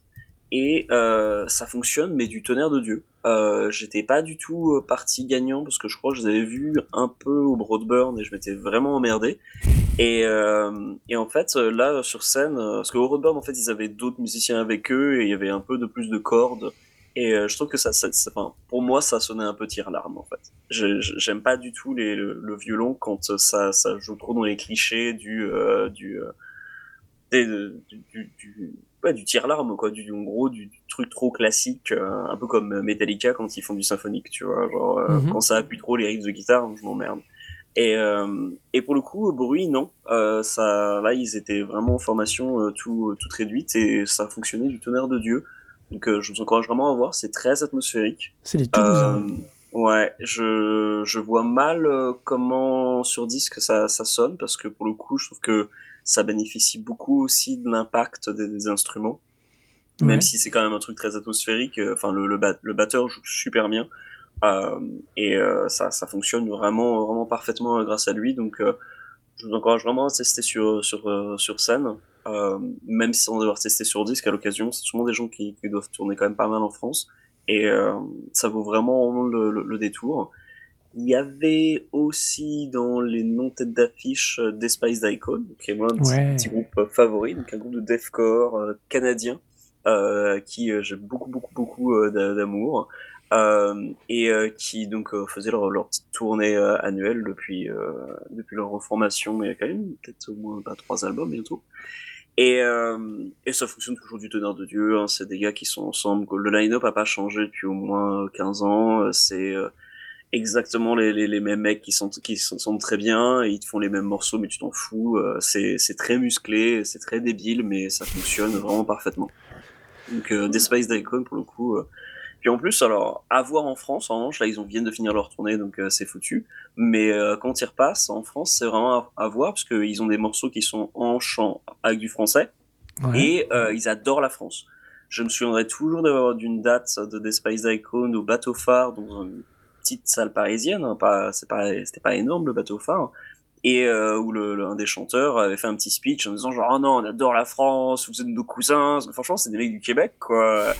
Et euh, ça fonctionne, mais du tonnerre de Dieu. Euh, J'étais pas du tout euh, parti gagnant parce que je crois que je les avais vus un peu au Broadburn et je m'étais vraiment emmerdé. Et, euh, et en fait, euh, là, sur scène, parce qu'au Broadburn, en fait, ils avaient d'autres musiciens avec eux et il y avait un peu de plus de cordes. Et je trouve que ça, ça, enfin, pour moi, ça sonnait un peu tire-larme, en fait. J'aime pas du tout le, violon quand ça, ça joue trop dans les clichés du, du, des- de- du, du, du, ouais, du tire-larme, quoi. Du, en gros, du, du truc trop classique, euh, un peu comme Metallica quand ils font du symphonique, tu vois. Genre, euh, Mhm. quand ça appuie trop les riffs de guitare, je m'emmerde. Et, euh, et pour le coup, bruit, non. Euh, ça, là, ils étaient vraiment en formation euh, tout, toute réduite et ça fonctionnait du tonnerre de Dieu. Donc, euh, je vous encourage vraiment à voir. C'est très atmosphérique. C'est les Toulousains. Euh, ouais, je, je vois mal comment sur disque ça, ça sonne parce que pour le coup, je trouve que ça bénéficie beaucoup aussi de l'impact des, des instruments. Même si c'est quand même un truc très atmosphérique, euh, enfin le, le, bat- le batteur joue super bien. Euh, et euh, ça, ça fonctionne vraiment, vraiment parfaitement grâce à lui. Donc, euh, je vous encourage vraiment à tester sur, sur, sur scène, même sans devoir tester sur disque à l'occasion. C'est souvent des gens qui, qui, doivent tourner quand même pas mal en France. Et ça vaut vraiment le, le, le, détour. Il y avait aussi dans les noms-têtes d'affiche des Spice Icon, qui est moi un petit, Ouais. petit groupe favori, donc un groupe de deathcore euh, canadien, euh, qui euh, j'ai beaucoup, beaucoup, beaucoup euh, d'a- d'amour. Euh, et euh, qui donc euh, faisaient leur, leur petite tournée euh, annuelle depuis euh, depuis leur reformation, mais il y a quand même peut-être au moins bah, trois albums bientôt. Et, euh, et ça fonctionne toujours du tonnerre de Dieu. Hein, c'est des gars qui sont ensemble. Le line-up a pas changé depuis au moins 15 ans. Euh, C'est euh, exactement les, les, les mêmes mecs qui sont qui s'entendent très bien. Et ils te font les mêmes morceaux, mais tu t'en fous. Euh, c'est c'est très musclé, c'est très débile, mais ça fonctionne vraiment parfaitement. Donc euh, des Space Daikon pour le coup. euh, puis en plus, alors, à voir en France, en revanche, là, ils ont, viennent de finir leur tournée, donc euh, c'est foutu. Mais euh, quand ils repassent en France, c'est vraiment à, à voir, parce qu'ils ont des morceaux qui sont en chant avec du français, Ouais. et euh, ils adorent la France. Je me souviendrai toujours d'avoir d'une date de The Spice Icon au Bateau Phare, dans une salle parisienne, hein, pas, c'est pas, c'était pas énorme le Bateau Phare, et euh, où le, le- un des chanteurs avait fait un petit speech en disant genre, oh non, on adore la France, vous êtes nos cousins, franchement, c'est des mecs du Québec, quoi.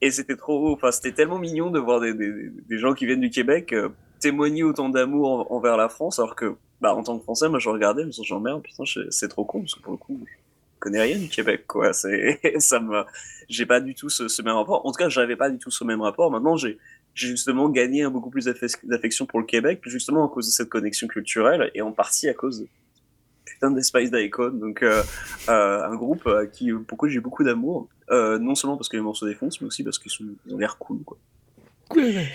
Et c'était trop, enfin, c'était tellement mignon de voir des, des, gens qui viennent du Québec euh, témoigner autant d'amour en- envers la France, alors que, bah, en tant que Français, moi, je regardais, je me disais, genre, merde, putain, c'est trop con, parce que pour le coup, je connais rien du Québec, quoi. C'est, ça me, j'ai pas du tout ce, ce même rapport. En tout cas, j'avais pas du tout ce même rapport. Maintenant, j'ai, j'ai justement gagné un beaucoup plus d'affec- d'affection pour le Québec, justement à cause de cette connexion culturelle, et en partie à cause de putain des Spice Daikon, donc euh, euh, un groupe euh, qui, pourquoi j'ai beaucoup d'amour, euh, non seulement parce que les morceaux défoncent, mais aussi parce qu'ils ont l'air cool, quoi. Ouais.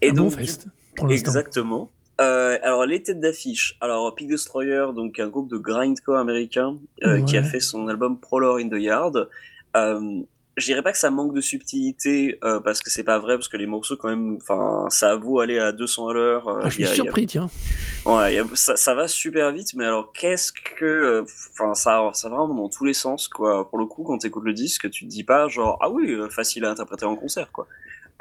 Et Un bon donc, fest, pour l'instant. Exactement. Alors les têtes d'affiche. Alors Pig Destroyer, donc un groupe de grindcore américain qui a fait son album Prowler in the Yard. Je dirais pas que ça manque de subtilité euh, parce que c'est pas vrai parce que les morceaux quand même, enfin ça beau aller à 200 à l'heure. euh, Ah, je suis a- a- surpris, tiens. Ouais, a- ça, ça va super vite, mais alors qu'est-ce que, euh, enfin ça, ça va vraiment dans tous les sens quoi. Pour le coup, quand t'écoutes le disque, tu te dis pas genre ah oui facile à interpréter en concert quoi.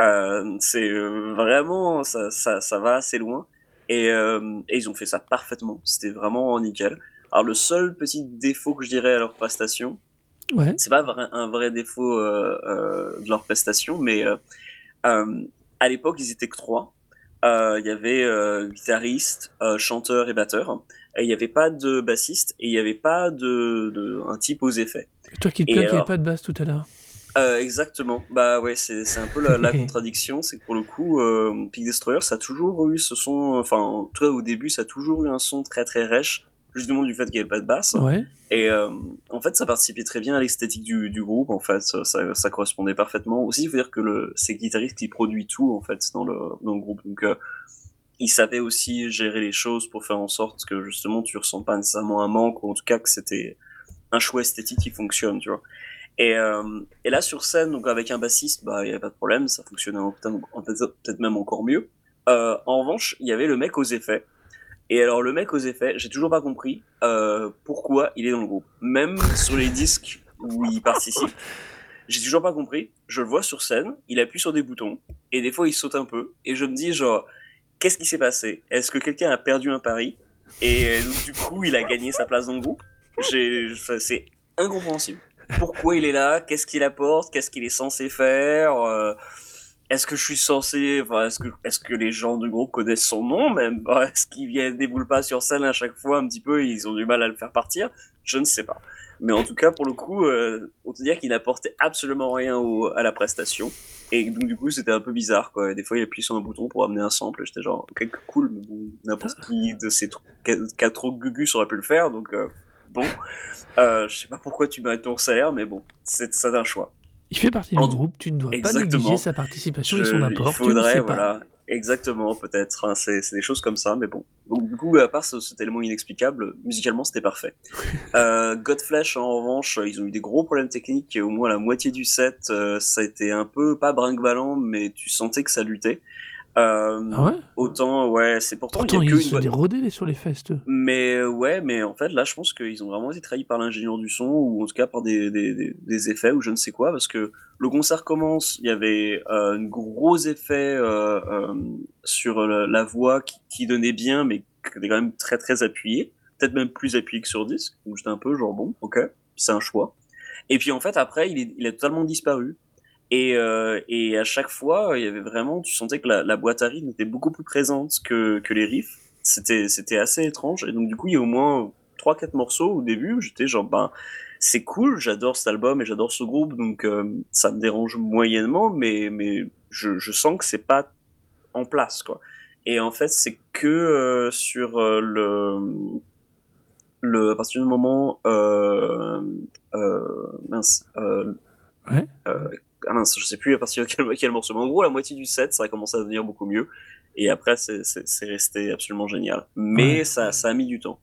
Euh, c'est vraiment ça, ça, ça va assez loin et, et ils ont fait ça parfaitement. C'était vraiment nickel. Alors le seul petit défaut que je dirais à leur prestation, Ouais. c'est pas un vrai défaut euh, euh, de leur prestation, mais euh, à l'époque ils étaient que trois. Il y avait guitariste, chanteur et batteur. Et il n'y avait pas de bassiste et il n'y avait pas de, de un type aux effets. Toi qui te plains qu'il n'y avait pas de basse tout à l'heure. Euh, exactement. Bah ouais, c'est c'est un peu la, la contradiction, c'est que pour le coup, euh, Peak Destroyer, ça a toujours eu ce son, enfin, en tout cas au début, ça a toujours eu un son très très rêche, justement du fait qu'il n'y avait pas de basse. Ouais. Et euh, en fait, ça participait très bien à l'esthétique du, du groupe. En fait, ça, ça, correspondait parfaitement. Aussi, il faut dire que le, c'est le guitariste qui produit tout en fait dans le, dans le groupe. Donc, euh, il savait aussi gérer les choses pour faire en sorte que justement tu ressens pas nécessairement un manque ou en tout cas que c'était un choix esthétique qui fonctionne, tu vois. Et, euh, et là sur scène, donc avec un bassiste, bah il y avait pas de problème, ça fonctionnait peut-être même encore mieux. Euh, en revanche, il y avait le mec aux effets. Et alors le mec aux effets, j'ai toujours pas compris euh, pourquoi il est dans le groupe. Même sur les disques où il participe, j'ai toujours pas compris. Je le vois sur scène, il appuie sur des boutons et des fois il saute un peu et je me dis genre qu'est-ce qui s'est passé? Est-ce que quelqu'un a perdu un pari? Et donc, du coup il a gagné sa place dans le groupe c'est incompréhensible. Pourquoi il est là? Qu'est-ce qu'il apporte? Qu'est-ce qu'il est censé faire? Euh, Est-ce que je suis censé enfin, Est-ce que est-ce que les gens du groupe connaissent son nom même? Est-ce qu'il vient déboule pas sur scène à chaque fois un petit peu Ils ont du mal à le faire partir? Je ne sais pas. Mais en tout cas, pour le coup, euh, on peut dire qu'il n'apportait absolument rien au, à la prestation. Et donc, du coup, c'était un peu bizarre, quoi. Des fois, il appuie sur un bouton pour amener un sample. J'étais genre, ok, cool, mais bon, n'importe qui de ces quatre gugus aurait pu le faire, donc euh, bon. Euh, je sais pas pourquoi tu mets ton salaire, mais bon, c'est ça d'un choix. Il fait partie du En- groupe, tu ne dois pas Exactement. négliger sa participation et Je- son apport. il tu ne faudrait, sais pas. voilà, exactement, peut-être. hein, c'est c'est des choses comme ça, mais bon. Donc, du coup, à part ce, cet élément inexplicable, musicalement, c'était parfait. euh, Godflesh, en revanche, ils ont eu des gros problèmes techniques et au moins la moitié du set, euh, ça a été un peu, pas brinque-ballant, mais tu sentais que ça luttait. Euh, Ah ouais autant, ouais, c'est pourtant, Pourtant, il y a ils sont bonne- sur les festes. Mais ouais, mais en fait, là, je pense qu'ils ont vraiment été trahis par l'ingénieur du son, ou en tout cas par des, des, des, des effets, ou je ne sais quoi, parce que le concert commence, il y avait euh, un gros effet euh, euh, sur la, la voix qui, qui donnait bien, mais qui était quand même très très appuyé, peut-être même plus appuyé que sur disque, donc j'étais un peu genre bon, ok, c'est un choix. Et puis en fait, après, il, est, il a totalement disparu. Et, euh, et à chaque fois, il y avait vraiment, tu sentais que la, la boîte à rythme était beaucoup plus présente que, que les riffs. C'était, c'était assez étrange. Et donc, du coup, il y a au moins trois, quatre morceaux au début où j'étais genre, ben, c'est cool, j'adore cet album et j'adore ce groupe, donc euh, ça me dérange moyennement, mais, mais je, je sens que c'est pas en place, quoi. Et en fait, c'est que euh, sur euh, le, le, à partir du moment, euh, euh, mince, euh, Ouais. Ah mince, je sais plus à partir de quel, quel morceau, mais en gros, la moitié du set, ça a commencé à devenir beaucoup mieux. Et après, c'est resté absolument génial. Mais Ouais. ça, ça a mis du temps.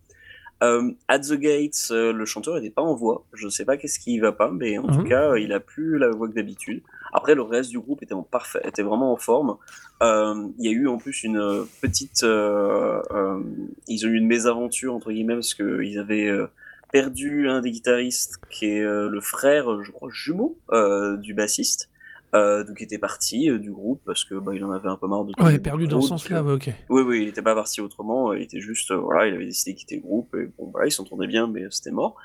Euh, At the Gates, euh, le chanteur n'était pas en voix. Je sais pas qu'est-ce qui va pas, mais en Mhm. tout cas, euh, il a plus la voix que d'habitude. Après, le reste du groupe était en parfait, était vraiment en forme. Euh, Il y a eu en plus une petite, ils ont eu une mésaventure entre guillemets parce que ils avaient perdu un des guitaristes qui est euh, le frère, je crois, jumeau euh, du bassiste. Euh, donc il était parti euh, du groupe parce que bah, il en avait un peu marre de Ouais, perdu dans ce sens-là, ouais, ok. oui, oui, il était pas parti autrement. Il était juste, euh, voilà, il avait décidé de quitter le groupe. Et bon, voilà, il s'entendait bien, mais c'était mort.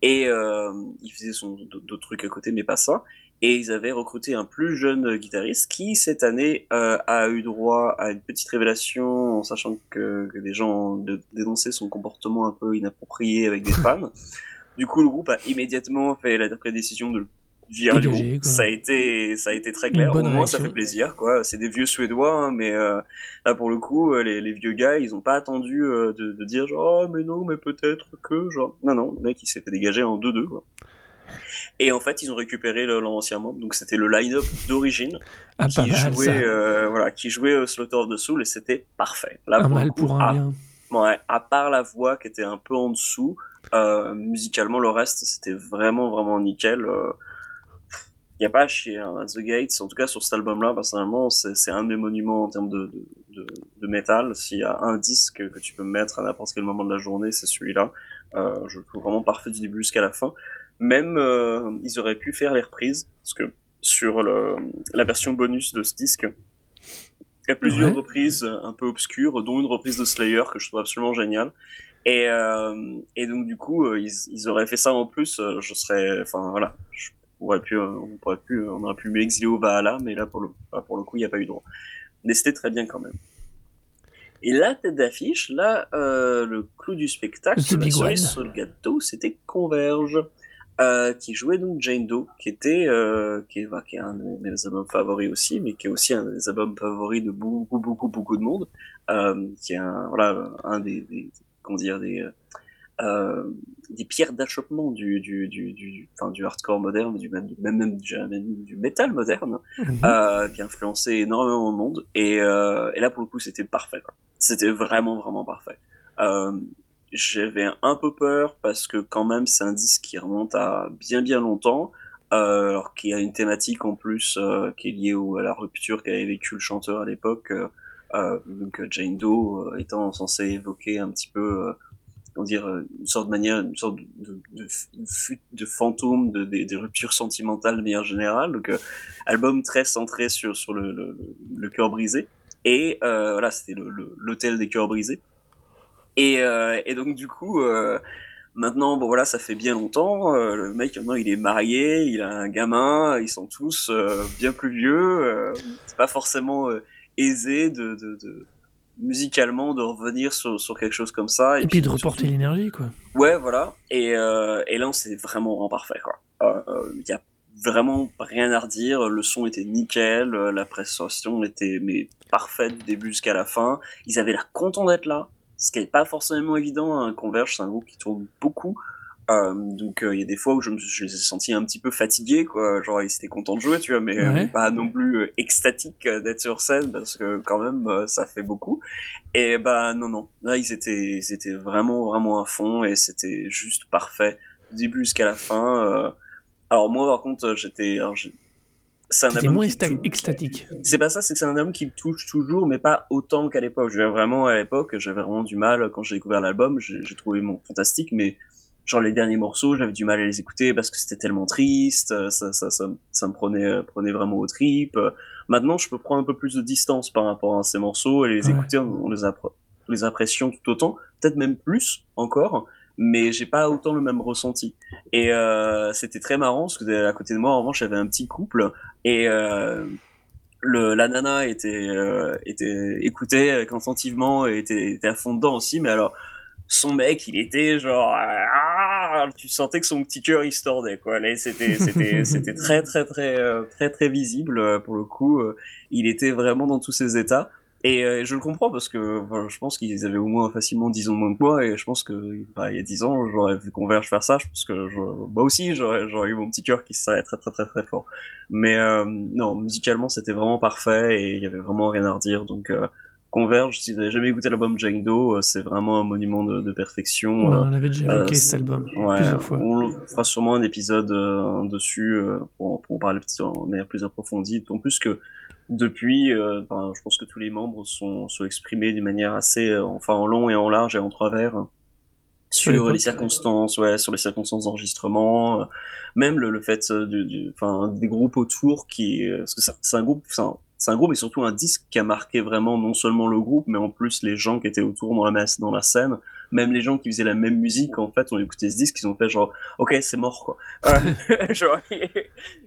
Et euh, il faisait son d'autres trucs à côté, mais pas ça. Et ils avaient recruté un plus jeune euh, guitariste qui, cette année, euh, a eu droit à une petite révélation en sachant que, que des gens de, dénonçaient son comportement un peu inapproprié avec des femmes. Du coup, le groupe a immédiatement fait la décision de le virer. Ça a été, ça a été très clair. Au moins, ça fait plaisir, quoi. C'est des vieux Suédois, hein, mais euh, là, pour le coup, les, les vieux gars, ils ont pas attendu euh, de, de dire genre, oh, mais non, mais peut-être que, genre, non, non, le mec, il s'est fait dégager en 2-2, quoi. Et en fait, ils ont récupéré le- l'ancien membre, donc c'était le line-up d'origine Ah, qui jouait, euh, voilà, qui jouait au Slaughter of the Soul et c'était parfait. Là, Un pour mal coup, pour un bien. Ouais, à part la voix qui était un peu en dessous, euh, musicalement le reste c'était vraiment vraiment nickel. Il y a pas à chier. Hein. At The Gates, en tout cas sur cet album-là, personnellement, c'est un des monuments en termes de, de, de, de métal. S'il y a un disque que tu peux mettre à n'importe quel moment de la journée, c'est celui-là. Euh, je le trouve vraiment parfait du début jusqu'à la fin. Même euh, ils auraient pu faire les reprises parce que sur le, la version bonus de ce disque, il y a plusieurs Ouais. reprises un peu obscures, dont une reprise de Slayer que je trouve absolument géniale. Et, euh, et donc du coup, euh, ils, ils auraient fait ça en plus. je serais, enfin voilà, je pourrais pu, euh, on pourrait pu, on aurait pu m'exiler au Valhalla, mais là pour le, là, pour le coup, il n'y a pas eu droit. Mais c'était très bien quand même. Et la tête d'affiche, là, euh, le clou du spectacle, la cerise sur le gâteau, c'était Converge, euh, qui jouait donc Jane Doe, qui était, euh, qui est, bah, qui est un de mes albums favoris aussi, mais qui est aussi un des albums favoris de beaucoup, beaucoup, beaucoup de monde, euh, qui est un, voilà, un des, des comment dire, des, euh, des pierres d'achoppement du, du, du, du, enfin, du hardcore moderne, du même, même, même, du, même du metal moderne, euh, qui a influencé énormément de monde. Et, euh, et là, pour le coup, c'était parfait. C'était vraiment, vraiment parfait. J'avais un peu peur parce que quand même, c'est un disque qui remonte à bien, bien longtemps. Euh, alors qu'il y a une thématique en plus euh, qui est liée au, à la rupture qu'avait vécu le chanteur à l'époque. Euh, euh, donc euh, Jane Doe euh, étant censé évoquer un petit peu, comment dire, une sorte de manière, une sorte de, de, de, fantôme de, des, ruptures sentimentales de manière générale. Donc album très centré sur, sur le, le, le cœur brisé. Et voilà, c'était l'hôtel le, des cœurs brisés. Et, euh, et donc du coup, euh, maintenant, bon voilà, ça fait bien longtemps. euh, le mec, maintenant, il est marié, il a un gamin, ils sont tous euh, bien plus vieux. euh, c'est pas forcément euh, aisé de, de, de musicalement de revenir sur, sur quelque chose comme ça. Et puis de reporter l'énergie, quoi. Ouais, voilà. Et, euh, et là, c'est vraiment, vraiment parfait. quoi. Euh, euh, Il y a vraiment rien à redire. Le son était nickel, la prestation était mais parfaite du début jusqu'à la fin. Ils avaient l'air contents d'être là, ce qui n'est pas forcément évident. Hein. Converge, c'est un groupe qui tourne beaucoup. Euh, donc euh, il y a des fois où je, me, ai sentis un petit peu fatigués, quoi. Genre ils étaient contents de jouer, tu vois, mais, euh, Ouais. pas non plus extatiques euh, d'être sur scène parce que quand même ça fait beaucoup. Et bah non non, là ils étaient ils étaient vraiment vraiment à fond et c'était juste parfait du début jusqu'à la fin. Alors moi par contre j'étais c'est un album moins extatique. C'est pas ça, c'est que c'est un album qui me touche toujours, mais pas autant qu'à l'époque. Je vraiment, à l'époque, j'avais vraiment du mal, quand j'ai découvert l'album, j'ai trouvé mon fantastique, mais genre les derniers morceaux, j'avais du mal à les écouter parce que c'était tellement triste, euh, ça, ça, ça, ça me prenait, euh, prenait vraiment aux tripes. Maintenant, je peux prendre un peu plus de distance par rapport à ces morceaux et les Ouais. écouter, on, on les, les apprécie tout autant, peut-être même plus encore, mais j'ai pas autant le même ressenti. Et euh, c'était très marrant parce que à côté de moi, en revanche, j'avais un petit couple et euh, le, la nana était, euh, était écoutait attentivement et était, était à fond dedans aussi, mais alors son mec, il était genre, ah, tu sentais que son petit cœur il se tordait quoi. C'était, c'était, c'était très, très, très, euh, très, très visible euh, pour le coup. euh, Il était vraiment dans tous ses états. Et euh, je le comprends parce que voilà, je pense qu'ils avaient au moins facilement 10 ans de moins que moi et je pense que bah, il y a 10 ans j'aurais vu Converge faire ça, je pense que je- moi aussi j'aurais eu mon petit cœur qui serait très très très très fort. Mais euh, non, musicalement c'était vraiment parfait et il y avait vraiment rien à redire donc euh, Converge, si vous n'avez jamais écouté l'album Doe, euh, c'est vraiment un monument de, de perfection. On euh, avait déjà euh, évoqué cet album Ouais, plusieurs fois. on fera sûrement un épisode euh, dessus euh, pour, pour en parler petit- en manière plus approfondie. En plus que depuis, euh, ben, je pense que tous les membres sont, sont exprimés d'une manière assez, euh, enfin en long et en large et en travers hein, sur les circonstances, ouais, sur les circonstances d'enregistrement, euh, même le, le fait euh, du, du- enfin des groupes autour qui, euh, parce que c'est un groupe, c'est un, c'est un groupe et surtout un disque qui a marqué vraiment non seulement le groupe, mais en plus les gens qui étaient autour dans la masse, dans la scène, même les gens qui faisaient la même musique, en fait, ont écouté ce disque, ils ont fait genre, ok, c'est mort quoi. Genre,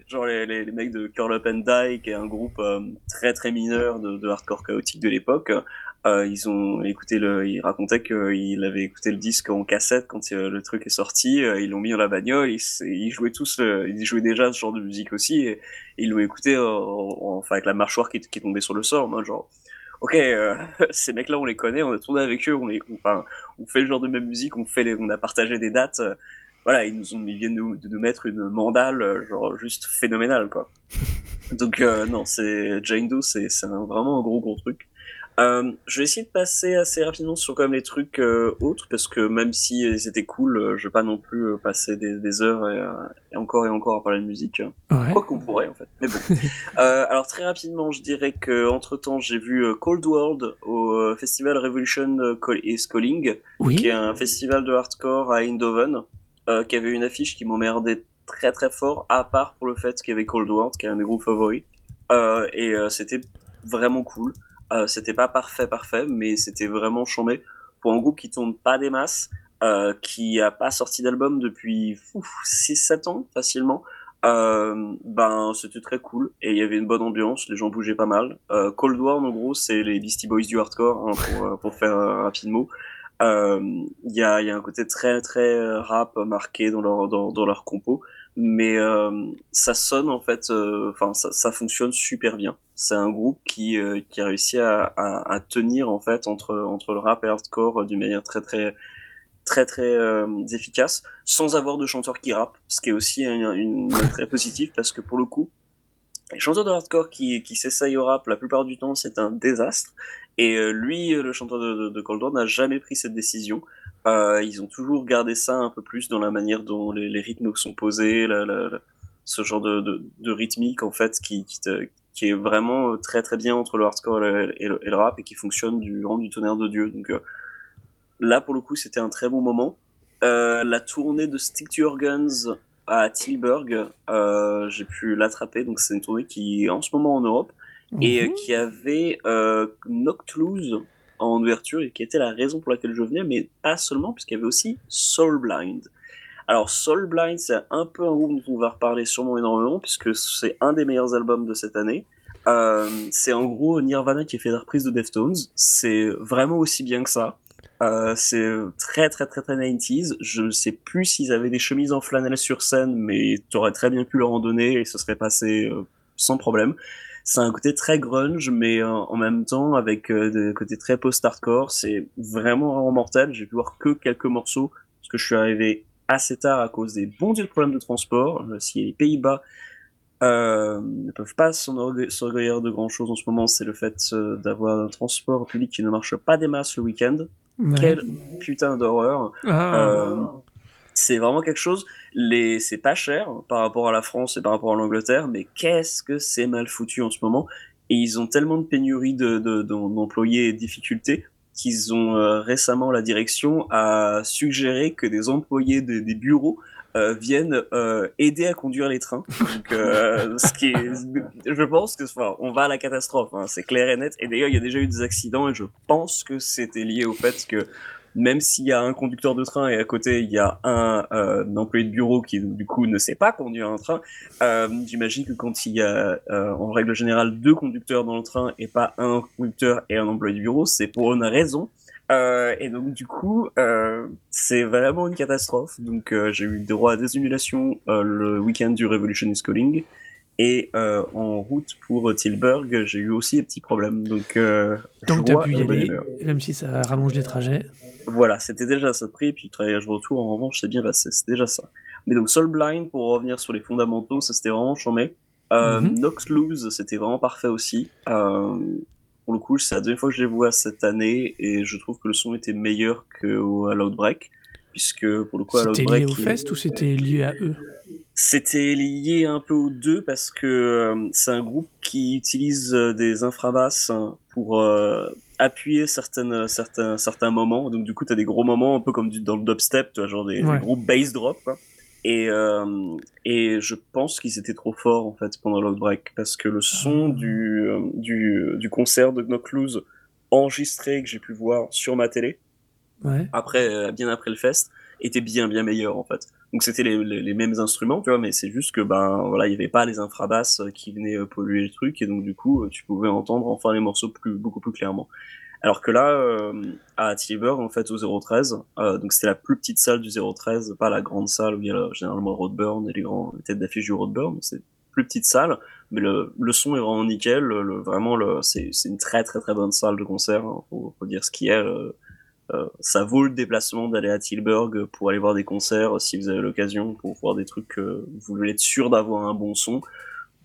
genre les, les, les mecs de Curl Up and Die, qui est un groupe euh, très très mineur de, de hardcore chaotique de l'époque. Euh, ils ont écouté le, ils racontaient qu'ils avaient écouté le disque en cassette quand euh, le truc est sorti. ils l'ont mis dans la bagnole. Ils, jouaient tous, ils jouaient déjà ce genre de musique aussi. Et, et ils l'ont écouté, euh, en- enfin avec la mâchoire qui, qui est tombée sur le sol, en mode genre, ok, euh, ces mecs-là on les connaît, on a tourné avec eux, on les, enfin, on fait le genre de même musique, on fait, les, on a partagé des dates. euh, voilà, ils nous ont, ils viennent nous, de nous mettre une mandale, euh, genre juste phénoménale quoi. Donc euh, non, c'est Jane Doe, c'est vraiment un gros gros truc. Euh, je vais essayer de passer assez rapidement sur quand même les trucs euh, autres parce que même si ils étaient cool, euh, je vais pas non plus euh, passer des, des heures et, euh, et encore et encore à parler de musique. Ouais. Quoi qu'on pourrait en fait. Mais bon. Euh, alors très rapidement, je dirais que entre temps, j'ai vu euh, Cold World au euh, festival Revolution euh, is Calling, qui Oui. est un festival de hardcore à Eindhoven, euh, qui avait une affiche qui m'emmerdait très très fort, à part pour le fait qu'il y avait Cold World, qui est un de mes groupes favoris. Euh, et euh, c'était vraiment cool. Euh, c'était pas parfait parfait, mais c'était vraiment chambé pour un groupe qui tourne pas des masses, euh, qui a pas sorti d'album depuis 6-7 ans facilement. Euh, ben c'était très cool et il y avait une bonne ambiance, les gens bougeaient pas mal. Euh, Cold War en gros c'est les Beastie Boys du hardcore hein, pour, euh, pour faire rapidement. Euh, Il y, a, y a un côté très très rap marqué dans leur dans, dans leur compo, mais euh, ça sonne en fait, euh, enfin ça, ça fonctionne super bien. C'est un groupe qui euh, qui a réussi à, à, à tenir en fait entre entre le rap et hardcore euh, d'une manière très très très très euh, efficace, sans avoir de chanteur qui rappe, ce qui est aussi un- une note très positive parce que pour le coup, les chanteurs de hardcore qui, qui s'essayent au rap, la plupart du temps, c'est un désastre. Et lui, le chanteur de, de, de Cold War, n'a jamais pris cette décision. Euh, ils ont toujours gardé ça un peu plus dans la manière dont les, les rythmes sont posés, la, la- la- ce genre de, de, de rythmique en fait qui, qui, te- qui est vraiment euh, très très bien entre le hardcore et le, et le- et le rap et qui fonctionne du rang du tonnerre de Dieu. Donc euh, là, pour le coup, c'était un très bon moment. Euh, la tournée de Stick to Your Guns à Tilburg, j'ai pu l'attraper. Donc c'est une tournée qui est en ce moment en Europe et Mhm. qui avait Noctloose en ouverture et qui était la raison pour laquelle je venais, mais pas seulement, puisqu'il y avait aussi Soul Blind. Alors Soul Blind, c'est un peu un groupe dont on va reparler sûrement énormément, puisque c'est un des meilleurs albums de cette année. Euh, c'est en gros Nirvana qui fait la reprise de Deftones. C'est vraiment aussi bien que ça. Euh, c'est très très très très 90s. Je ne sais plus s'ils avaient des chemises en flanelle sur scène, mais tu aurais très bien pu leur en donner et ce serait passé euh, sans problème. C'est un côté très grunge, mais euh, en même temps avec euh, des côtés très post-hardcore. C'est vraiment vraiment mortel. J'ai pu voir que quelques morceaux parce que je suis arrivé assez tard à cause des bons dieux de problèmes de transport. Euh, si les Pays-Bas euh, ne peuvent pas s'enorgueillir de grand chose en ce moment, c'est le fait d'avoir un transport public qui ne marche pas des masses le week-end. Ouais. Quelle putain d'horreur. Ah. Euh, C'est vraiment quelque chose. Les, c'est pas cher par rapport à la France et par rapport à l'Angleterre, mais qu'est-ce que c'est mal foutu en ce moment? Et ils ont tellement de pénurie de, de, d'employés et de difficultés qu'ils ont euh, récemment la direction a suggéré que des employés des bureaux euh, viennent euh, aider à conduire les trains. Donc, ce qui est, je pense que, enfin, on va à la catastrophe, hein, c'est clair et net. Et d'ailleurs, il y a déjà eu des accidents et je pense que c'était lié au fait que même s'il y a un conducteur de train et à côté il y a un, euh, employé de bureau qui du coup ne sait pas conduire un train, euh, j'imagine que quand il y a euh, en règle générale deux conducteurs dans le train et pas un conducteur et un employé de bureau, c'est pour une raison. Euh, et donc du coup, euh, c'est vraiment une catastrophe. Donc euh, j'ai eu droit à des annulations le week-end du Revolution is Calling. Et en route pour Tilburg, j'ai eu aussi des petits problèmes. Donc, donc tu as pu y aller, même si ça rallonge les trajets. Voilà, c'était déjà ça de prix. Puis le travaillage retour, en revanche, c'est bien passé. C'est déjà ça. Mais donc Soul Blind, pour revenir sur les fondamentaux, ça c'était vraiment chambé. Euh, mm Nox Lose, c'était vraiment parfait aussi. Euh, pour le coup, c'est la deuxième fois que je les vois cette année et je trouve que le son était meilleur qu'au Outbreak. Puisque pour le coup, C'était lié au Fest ou c'était lié à eux? C'était lié un peu aux deux parce que euh, c'est un groupe qui utilise euh, des infrabasses pour euh, appuyer certaines, certains, certains moments. Donc du coup, tu as des gros moments un peu comme du, dans le dubstep, tu vois, genre des, gros bass drops. Et, euh, et je pense qu'ils étaient trop forts en fait pendant l'outbreak parce que le son ah. du, euh, du, du, concert de Knock Loose enregistré que j'ai pu voir sur ma télé, ouais. après, euh, bien après le fest, était bien bien meilleur en fait. Donc c'était les, mêmes instruments, tu vois, mais c'est juste que ben voilà, il y avait pas les infrabasses qui venaient polluer le truc et donc du coup tu pouvais entendre enfin les morceaux plus beaucoup plus clairement. Alors que là, euh, à Tilburg, en fait, au 013, euh, donc c'était la plus petite salle du 013, pas la grande salle où il y a généralement le Roadburn et les grands têtes d'affiche du Roadburn, c'est plus petite salle, mais le, le son est vraiment nickel, le, vraiment le, c'est, une très très très bonne salle de concert, hein, faut, faut, dire ce qui est. Euh, euh, ça vaut le déplacement d'aller à Tilburg pour aller voir des concerts si vous avez l'occasion, pour voir des trucs que vous voulez être sûr d'avoir un bon son.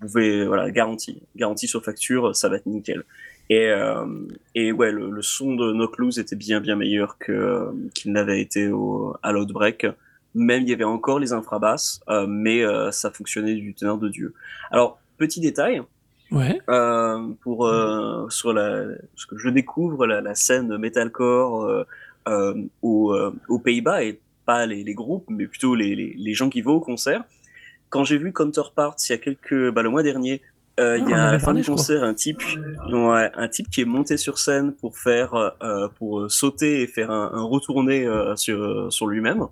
Vous pouvez, voilà, garantie, garantie sur facture, ça va être nickel. Et, euh, et ouais, le, son de No Clues était bien bien meilleur que qu'il n'avait été à l'Outbreak. Même il y avait encore les infrabasses, euh, mais euh, ça fonctionnait du teneur de Dieu. Alors petit détail, ouais. Euh, pour euh, sur la, parce que je découvre la, la scène metalcore euh, aux, aux Pays-Bas et pas les, les, groupes, mais plutôt les, les, les gens qui vont au concert. Quand j'ai vu Counterparts il y a quelques, bah, le mois dernier, euh, il y a à la fin du concert un type, ouais, un type qui est monté sur scène pour faire, euh, pour sauter et faire un, un retourné euh, sur sur lui-même.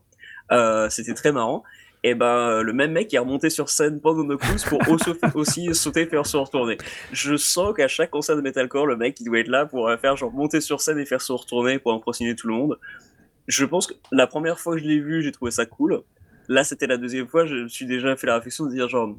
Euh, C'était très marrant. Et ben le même mec qui est remonté sur scène pendant nos courses pour aussi sauter et faire son retourné. Je sens qu'à chaque concert de metalcore, le mec il doit être là pour faire genre monter sur scène et faire son retourné pour impressionner tout le monde. Je pense que la première fois que je l'ai vu, j'ai trouvé ça cool. Là, c'était la deuxième fois, je me suis déjà fait la réflexion de dire genre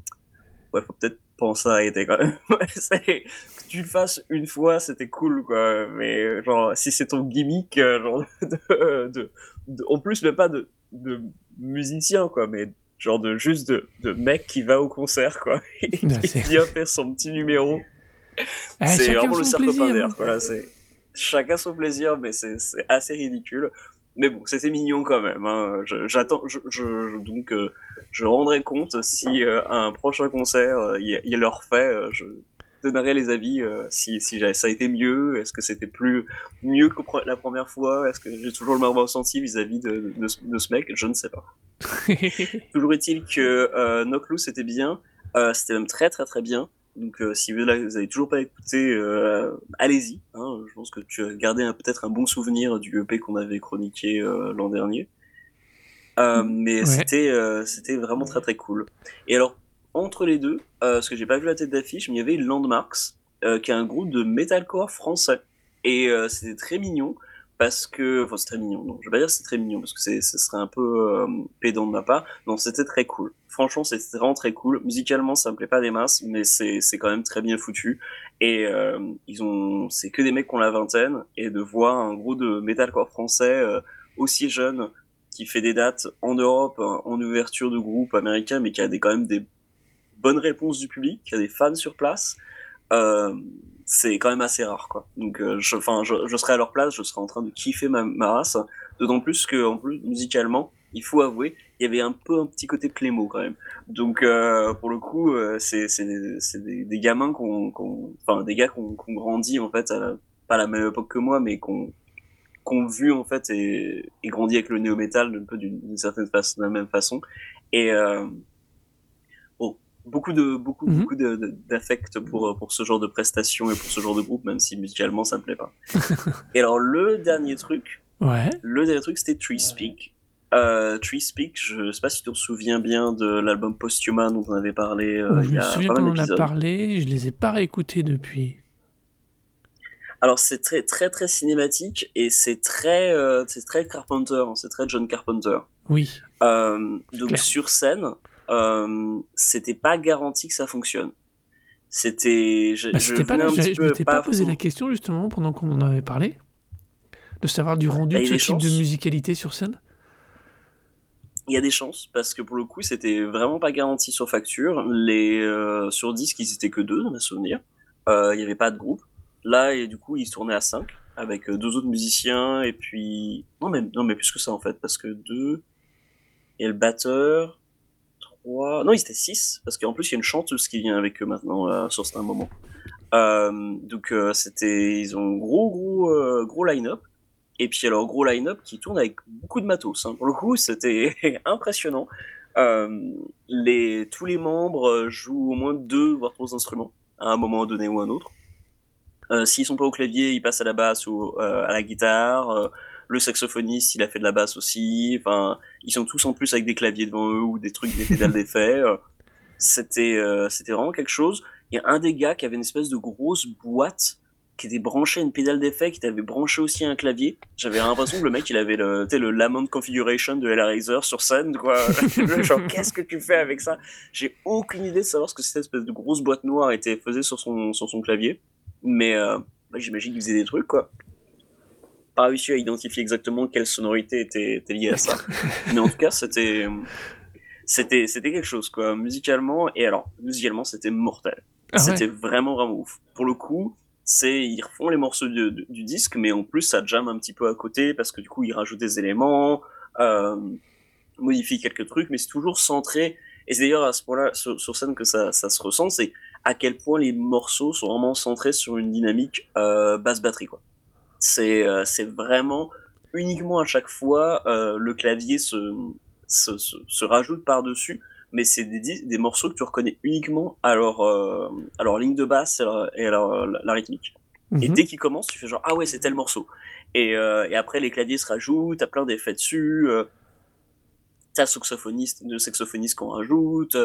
ouais, faut peut-être penser à arrêter quand même. que tu le fasses une fois, c'était cool, quoi. Mais genre, si c'est ton gimmick, euh, genre, de, de, de, en plus, même pas de, de musicien, quoi, mais genre de juste de, de mec qui va au concert, quoi, et qui vient faire son petit numéro. Ah, c'est vraiment le cercle d'air, quoi. C'est chacun son plaisir, mais c'est assez ridicule. Mais bon, c'était mignon quand même. Hein. J'attends, je, je, donc euh, je rendrai compte si euh, un prochain concert euh, il, il leur fait. Je donnerai les avis euh, si, si ça a été mieux? Est-ce que c'était plus mieux que la première fois? Est-ce que j'ai toujours le même ressenti vis-à-vis de, de, de, ce mec? Je ne sais pas. toujours est-il que euh, c'était bien. c'était même très très très bien. Donc euh, si vous n'avez toujours pas écouté, euh, allez-y. Hein, je pense que tu as gardé peut-être un bon souvenir du EP qu'on avait chroniqué euh, l'an dernier. Euh, mm. mais ouais. c'était euh, c'était vraiment très très cool. Et alors entre les deux, parce que j'ai pas vu la tête d'affiche, mais il y avait Landmarks, qui est un groupe de metalcore français. Et c'était très mignon parce que, enfin c'est très mignon. Non, je vais pas dire c'est très mignon parce que c'est, ce serait un peu euh, pédant de ma part. Non, c'était très cool. Franchement, c'était vraiment très cool. Musicalement, ça me plaît pas des masses, mais c'est, c'est quand même très bien foutu. Et euh, ils ont, c'est que des mecs qui ont la vingtaine et de voir un groupe de metalcore français euh, aussi jeune qui fait des dates en Europe, en ouverture de groupe américain, mais qui a des quand même des bonnes réponses du public, qui a des fans sur place. Euh, c'est quand même assez rare quoi. Donc euh, je je, je, serais à leur place, je serais en train de kiffer ma, ma race, d'autant plus que en plus musicalement, il faut avouer, il y avait un peu un petit côté Clémo quand même. Donc euh, pour le coup, euh, c'est des, des, gamins qu'on, enfin des gars qu'on qu'on grandit en fait, à la- pas à la même époque que moi, mais qu'on qu'on vu en fait et, et grandi avec le néo métal un peu d'une certaine façon, de la même façon. Et euh, beaucoup de beaucoup Mhm. beaucoup d'affect pour pour ce genre de prestations et pour ce genre de groupe, même si musicalement ça me plaît pas. et alors le dernier truc, Ouais. le dernier truc, c'était Tree Speak. Euh, Tree Speak, je sais pas si tu te souviens bien de l'album Posthuman dont on avait parlé euh, je il y a pas en a parlé, je les ai pas réécoutés depuis. Alors c'est très très très cinématique et c'est très euh, c'est très Carpenter, c'est très John Carpenter. Oui. Euh, donc clair. sur scène, euh, c'était pas garanti que ça fonctionne. C'était, je, Bah, je pas venais là, un je, petit je peu m'étais pas posé la question justement pendant qu'on en avait parlé, de savoir du rendu Ah, de ce type de musicalité sur scène? Il y a des chances parce que pour le coup, c'était vraiment pas garanti sur facture. Les euh, sur disque, ils étaient que deux, dans mes souvenirs. Euh, Il y avait pas de groupe. Là, et du coup, ils se tournaient à cinq avec euh, deux autres musiciens et puis non mais non mais plus que ça en fait parce que deux et le batteur non ils étaient six parce qu'en plus il y a une chanteuse qui vient avec eux maintenant euh, sur certains moments. Euh, donc euh, c'était ils ont gros gros euh, gros line-up et puis alors gros line-up qui tourne avec beaucoup de matos. hein. Pour le coup, c'était impressionnant. Les tous les membres jouent au moins deux voire trois instruments à un moment donné ou un autre. S'ils sont pas au clavier, ils passent à la basse ou à la guitare. Le saxophoniste, il a fait de la basse aussi. Enfin, ils sont tous en plus avec des claviers devant eux ou des trucs, des pédales d'effet. C'était, euh, c'était vraiment quelque chose. Il y a un des gars qui avait une espèce de grosse boîte qui était branchée à une pédale d'effet, qui avait branché aussi un clavier. J'avais l'impression que le mec, il avait le, le Lamont Configuration de Hellraiser sur scène, quoi. Genre, qu'est-ce que tu fais avec ça? J'ai aucune idée de savoir ce que cette espèce de grosse boîte noire était faisait sur son, sur son clavier. Mais euh, bah, j'imagine qu'il faisait des trucs, quoi. Pas réussi à identifier exactement quelle sonorité était, était liée à ça. Mais en tout cas, c'était, c'était, c'était quelque chose, quoi, musicalement. Et alors, musicalement, c'était mortel. Ah ouais. C'était vraiment, vraiment ouf. Pour le coup, c'est, ils refont les morceaux de- de- du disque, mais en plus, ça jamme un petit peu à côté parce que du coup, ils rajoutent des éléments, euh, modifient quelques trucs, mais c'est toujours centré. Et c'est d'ailleurs à ce point-là, sur, sur scène, que ça, ça se ressent, c'est à quel point les morceaux sont vraiment centrés sur une dynamique euh, basse batterie, quoi. C'est, euh, c'est vraiment uniquement à chaque fois euh, le clavier se, se, se, se rajoute par-dessus, mais c'est des, des morceaux que tu reconnais uniquement à leur, euh, à leur ligne de basse et, leur- et à leur- la, la rythmique. Et Mhm. dès qu'ils commencent, tu fais genre ah ouais c'est tel morceau. Et, et après les claviers se rajoutent, t'as plein d'effets dessus, t'as saxophoniste, le saxophoniste qu'on rajoute,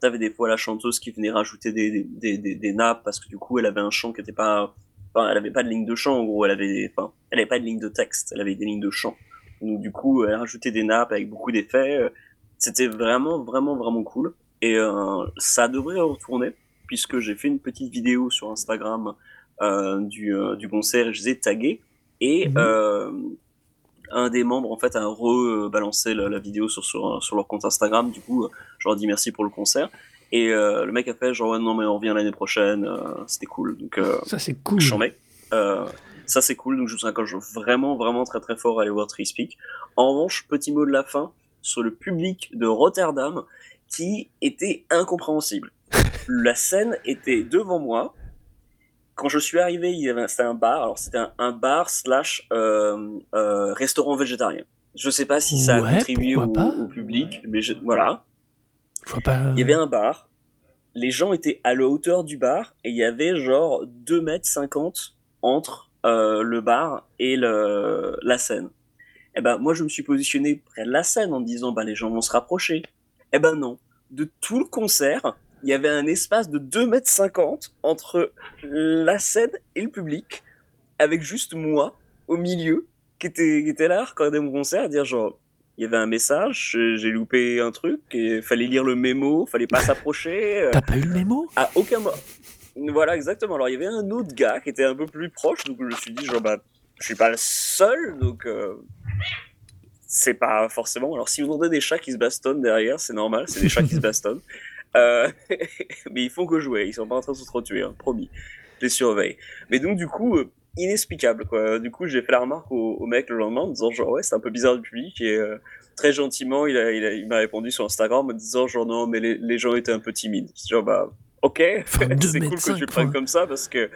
t'avais des fois la chanteuse qui venait rajouter des, des, des, des, des nappes parce que du coup elle avait un chant qui était pas, enfin elle avait pas de ligne de chant en gros, elle avait, enfin elle avait pas de ligne de texte, elle avait des lignes de chant. Donc du coup elle rajoutait des nappes avec beaucoup d'effets. euh, C'était vraiment vraiment vraiment cool et euh, ça devrait retourner puisque j'ai fait une petite vidéo sur Instagram euh, du, du concert et je les ai tagués. Et Mhm. un des membres, en fait, a rebalancé la, la vidéo sur, sur, sur leur compte Instagram. Du coup, je leur dit merci pour le concert. Et euh, le mec a fait genre, ouais, non, mais on revient l'année prochaine. euh, C'était cool. Donc, euh, Ça c'est cool. j'en mets. Euh, ça, c'est cool. Donc, je vous encourage vraiment, vraiment très, très fort à aller voir Tree Speak. En revanche, petit mot de la fin sur le public de Rotterdam qui était incompréhensible. la scène était devant moi. Quand je suis arrivé, il y avait c'était un bar. Alors, c'était un, un bar slash euh, euh, restaurant végétarien. Je sais pas si ça a Ouais, contribué au public, mais je- voilà. Il y avait un bar. Les gens étaient à la hauteur du bar et il y avait genre 2 mètres 50 entre euh, le bar et le, la scène. Eh ben, moi, je me suis positionné près de la scène en disant, bah, les gens vont se rapprocher. Eh ben, non. De tout le concert, il y avait un espace de 2 mètres 50 entre la scène et le public, avec juste moi au milieu, qui était, qui était là, regarder mon concert, à dire genre, il y avait un message, j'ai- j'ai loupé un truc, et fallait lire le mémo, fallait pas s'approcher. euh, T'as pas eu le mémo? à aucun moment. Voilà, exactement. Alors, il y avait un autre gars qui était un peu plus proche, donc je me suis dit, genre, bah, je suis pas le seul, donc euh, c'est pas forcément. Alors, si vous entendez des chats qui se bastonnent derrière, c'est normal, c'est des chats qui se bastonnent. Euh, mais ils font que jouer, ils sont pas en train de s'entretuer, hein, promis. Je les surveille. Mais donc, du coup, euh, inexplicable, quoi. Du coup, j'ai fait la remarque au, au mec le lendemain en disant, genre, ouais, c'est un peu bizarre du public et. euh, très gentiment, il a- il a- il m'a répondu sur Instagram en me disant genre non, mais les, les gens étaient un peu timides. Genre bah ok, Enfin, c'est cool que tu le prennes comme ça parce que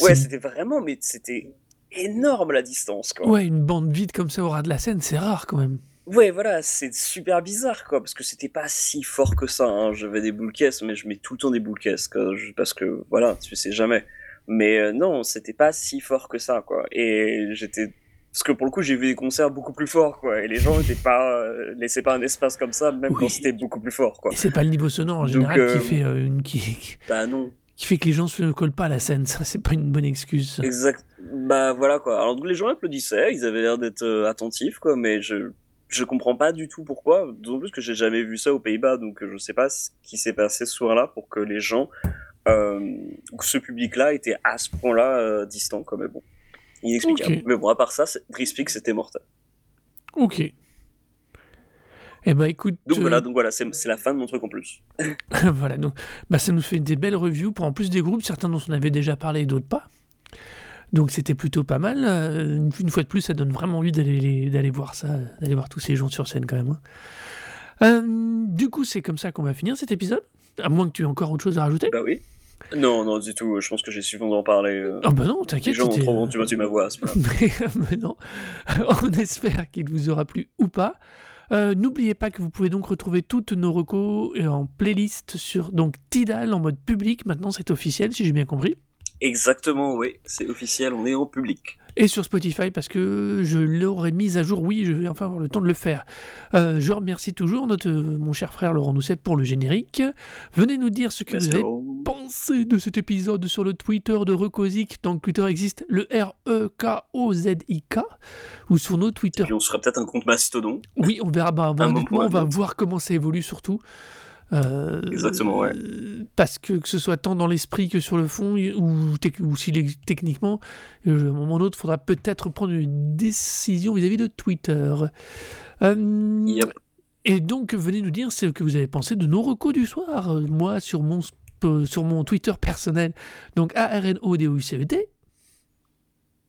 ouais, c'était vraiment, mais c'était énorme la distance quoi. Ouais, une bande vide comme ça au ras de la scène, c'est rare quand même. Ouais, voilà, c'est super bizarre, quoi, parce que c'était pas si fort que ça. Hein. J'avais des boules caisses, mais je mets tout le temps des boules caisses, parce que, voilà, tu sais jamais. Mais euh, non, c'était pas si fort que ça, quoi. Et j'étais... Parce que pour le coup, j'ai vu des concerts beaucoup plus forts, quoi, et les gens étaient pas... euh, laissaient pas un espace comme ça, même Oui. quand c'était beaucoup plus fort, quoi. C'est pas le niveau sonore en Donc, général euh, qui, fait, euh, une, qui, Bah non. qui fait que les gens se collent pas à la scène. Ça, c'est pas une bonne excuse. ça. Exact. Bah voilà, quoi. Alors donc les gens applaudissaient, ils avaient l'air d'être euh, attentifs, quoi, mais je... Je comprends pas du tout pourquoi, d'autant plus que j'ai jamais vu ça aux Pays-Bas, donc euh, je sais pas ce qui s'est passé ce soir-là pour que les gens euh, ce public-là était à ce point-là euh, distant, quoi, mais bon, inexplicable. Ok. Mais bon, à part ça, Drispik, c'était mortel. Ok. Eh ben écoute, Donc euh, voilà, donc voilà, c'est la fin de mon truc en plus. voilà, donc bah, ça nous fait des belles reviews pour en plus des groupes, certains dont on avait déjà parlé et d'autres pas. Donc c'était plutôt pas mal. Euh, Une, une fois de plus, ça donne vraiment envie d'aller d'aller voir ça, d'aller voir tous ces gens sur scène quand même. hein. Euh, du coup, c'est comme ça qu'on va finir cet épisode. À moins que tu aies encore autre chose à rajouter. Bah oui. Non, non, du tout, je pense que j'ai suffisamment d'en parler. euh, Ah bah non, les t'inquiète. gens ont trop entendu ma voix à ce moment mais, mais non, on espère qu'il vous aura plu ou pas. Euh, N'oubliez pas que vous pouvez donc retrouver toutes nos recos euh, en playlist sur donc Tidal en mode public. Maintenant, c'est officiel, si j'ai bien compris. Exactement, oui, c'est officiel, on est en public. Et sur Spotify parce que je l'aurais mise à jour. Oui, je vais enfin avoir le temps de le faire. Euh, je remercie toujours notre, mon cher frère Laurent Doucet pour le générique. Venez nous dire ce que Let's vous avez go. pensé de cet épisode sur le Twitter de Recosic. Donc Twitter existe le R-E-K-O-Z-I-K ou sur nos Twitter. Puis on sera peut-être un compte mastodon. Oui, on verra. Bah, bah, Un honnêtement, moment on va voir comment ça évolue surtout. Euh, Exactement, ouais. Parce que que ce soit tant dans l'esprit que sur le fond, ou, ou si techniquement, euh, à un moment ou l'autre, il faudra peut-être prendre une décision vis-à-vis de Twitter. Euh, Yep. Et donc, venez nous dire ce que vous avez pensé de nos recos du soir. Moi, sur mon, sur mon Twitter personnel, donc A-R-N-O-D-O-U-C-E-T.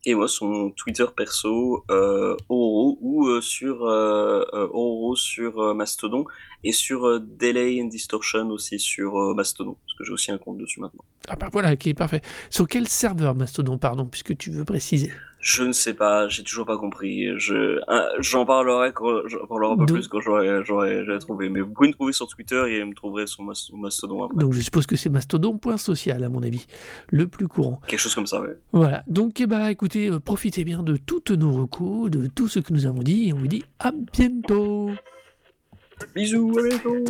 Et moi, son Twitter perso, euh, ou euh, sur euh, euh, Oro sur euh, Mastodon, et sur euh, Delay and Distortion aussi sur Mastodon, parce que j'ai aussi un compte dessus maintenant. Ah bah voilà, qui est parfait. Sur quel serveur Mastodon, pardon, puisque tu veux préciser? Je ne sais pas, j'ai toujours pas compris. Je, j'en parlerai quand, j'en parlerai un peu Donc- plus quand j'aurai, trouvé. Mais vous pouvez me trouver sur Twitter et me trouverez sur Mas- sur Mastodon après. Donc je suppose que c'est mastodon.social à mon avis, le plus courant. Quelque chose comme ça, ouais. Voilà, donc eh ben, écoutez, euh, profitez bien de toutes nos recours, de tout ce que nous avons dit, et on vous dit à bientôt Bisous, à bientôt